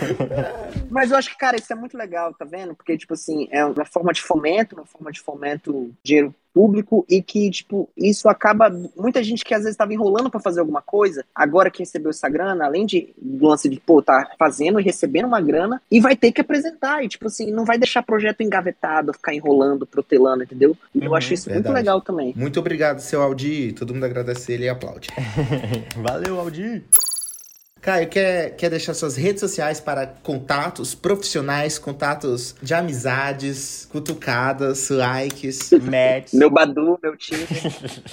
Mas eu acho que, cara, isso é muito legal, tá vendo? Porque, tipo assim, é uma forma de fomento, uma forma de fomento dinheiro público e que, tipo, isso acaba. Muita gente que às vezes estava enrolando pra fazer alguma coisa, agora que recebeu essa grana, além de do lance de, pô, tá fazendo e recebendo uma grana, e vai ter que apresentar. E, tipo assim, não vai deixar projeto engavetado, ficar enrolando, protelando, entendeu? E eu Uhum, acho isso muito verdade. legal também. Muito obrigado, seu Aldi. Todo mundo agradece ele e aplaude. Valeu, Aldir. Caio, quer, quer deixar suas redes sociais para contatos profissionais, contatos de amizades, cutucadas, likes? Matt. Meu Badu, meu Tinder.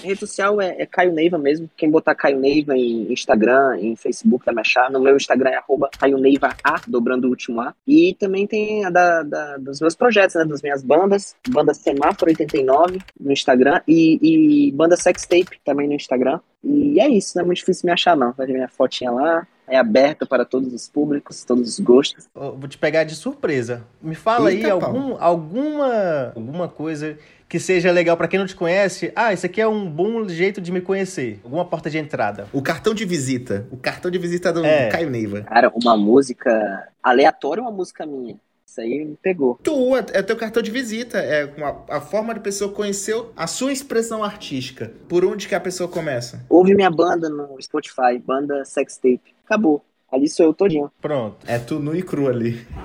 rede social é, é Caio Neiva mesmo. Quem botar Caio Neiva em Instagram, em Facebook vai me achar. No meu Instagram é arroba Caio Neiva A, dobrando o último A. E também tem a da, da- dos meus projetos, né? Das minhas bandas. Banda Semáforo 89 no Instagram. E, e banda Sextape também no Instagram. E é isso, não é muito difícil me achar, não. Vai ver minha fotinha lá. É aberta para todos os públicos, todos os gostos. Ó, Vou te pegar de surpresa. Me fala aí Eita, algum, alguma, alguma coisa que seja legal pra quem não te conhece. Ah, isso aqui é um bom jeito de me conhecer. Alguma porta de entrada. O cartão de visita. O cartão de visita do, É. do Caio Neiva. Cara, uma música aleatória uma música minha. Isso aí me pegou. Tu, é, é teu cartão de visita. É uma, a forma de pessoa conhecer a sua expressão artística. Por onde que a pessoa começa? Ouve minha banda no Spotify, banda Sextape. Acabou. Ali sou eu todinho. Pronto. É tu nu e cru ali.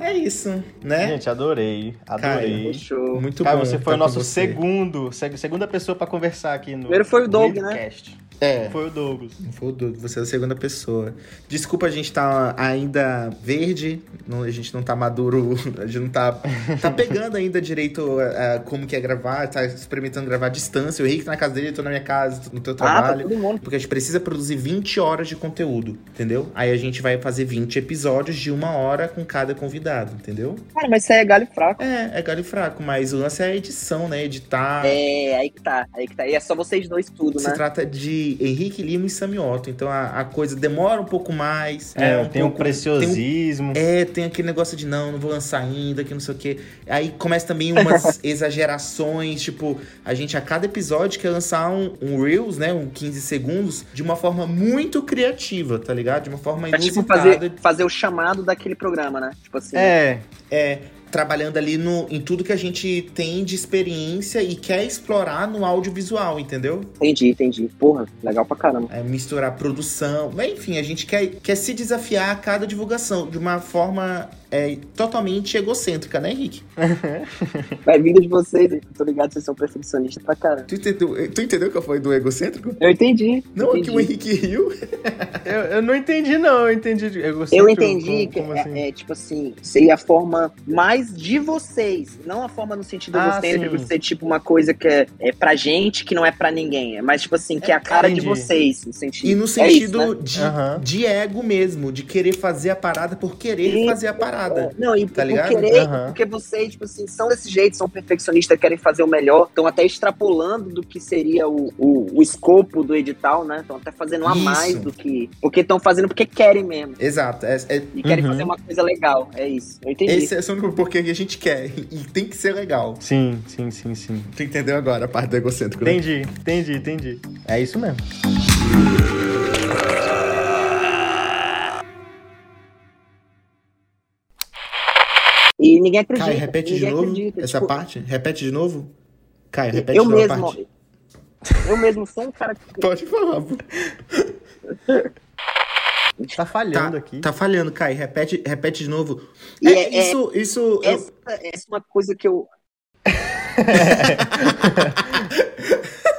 é isso, né? Gente, adorei. Adorei. Fechou. Muito Cara, bom. você foi o nosso segundo, seg- segunda pessoa pra conversar aqui no Primeiro foi o Doug, né? É. Foi o Douglas. Não foi o Dudu, você é a segunda pessoa. Desculpa a gente tá ainda verde, não- a gente não tá maduro, a gente não tá, tá pegando ainda direito eh, como que é gravar, tá experimentando gravar à distância. O Henrique tá na casa dele, eu tô na minha casa, tô no teu Ah, tá trabalho. todo mundo. Porque a gente precisa produzir 20 horas de conteúdo, entendeu? Aí a gente vai fazer 20 episódios de uma hora com cada convidado, entendeu? Cara, mas isso aí é galho fraco. É, é galho fraco, mas o lance é a edição, né? Editar. É, aí que tá. Aí que tá. E é só vocês dois tudo, Se né? trata de Henrique Lima e Samioto. Então a, a coisa demora um pouco mais. É, um tem um pouco- preciosismo. tem um- é, tem aquele negócio de não, não vou lançar ainda, que não sei o quê. Aí começa também umas exagerações, tipo, a gente a cada episódio quer lançar um, um Reels, né? Um 15 segundos, de uma forma muito criativa, tá ligado? De uma forma Pra, tipo, inusitada. fazer, fazer o chamado daquele programa, né? Tipo assim. É, É, trabalhando ali no, em tudo que a gente tem de experiência e quer explorar no audiovisual, entendeu? Entendi, entendi. Porra, legal pra caramba. é, misturar produção. Enfim, a gente quer, quer se desafiar a cada divulgação de uma forma é, totalmente egocêntrica, né, Henrique? Vai vindo de vocês, eu tô ligado, vocês são perfeccionistas pra caramba. Tu entendeu, tu entendeu que eu falei do egocêntrico? Eu entendi. Não, é entendi. que o Henrique riu. eu, eu não entendi, não. Eu entendi. Eu, Eu entendi como, que como é, assim? é, tipo assim, seria a forma mais de vocês, não a forma no sentido Ah, egocêntrico sim. de ser tipo uma coisa que é, é pra gente, que não é pra ninguém. É mais tipo assim, que é a cara Entendi. de vocês, no sentido. E no É isso, sentido né? de, Aham. de ego mesmo, de querer fazer a parada por querer E- fazer a parada. Não, e Tá ligado? querer, Aham. porque vocês, tipo assim, são desse jeito, são perfeccionistas, querem fazer o melhor, estão até extrapolando do que seria o, o, o escopo do edital, né? Estão até fazendo a Isso. mais do que. Porque estão fazendo porque querem mesmo. Exato. É, é- E querem Uhum. fazer uma coisa legal. É isso. Eu entendi. esse é o único porquê que a gente quer. E tem que ser legal. Sim, sim, sim, sim. Tu entendeu agora a parte do egocêntrico, né? Entendi, entendi, entendi. É isso mesmo. E ninguém acredita. Caio, repete de ninguém novo acredita. essa Tipo, parte. Repete de novo. Caio, repete eu de novo a mesmo. parte. Eu mesmo sou um cara que. Pode falar, pô. Tá falhando Tá, aqui. tá falhando, Kai. Repete, repete de novo. É, é- é- isso, isso. eu- Essa, essa é uma coisa que eu.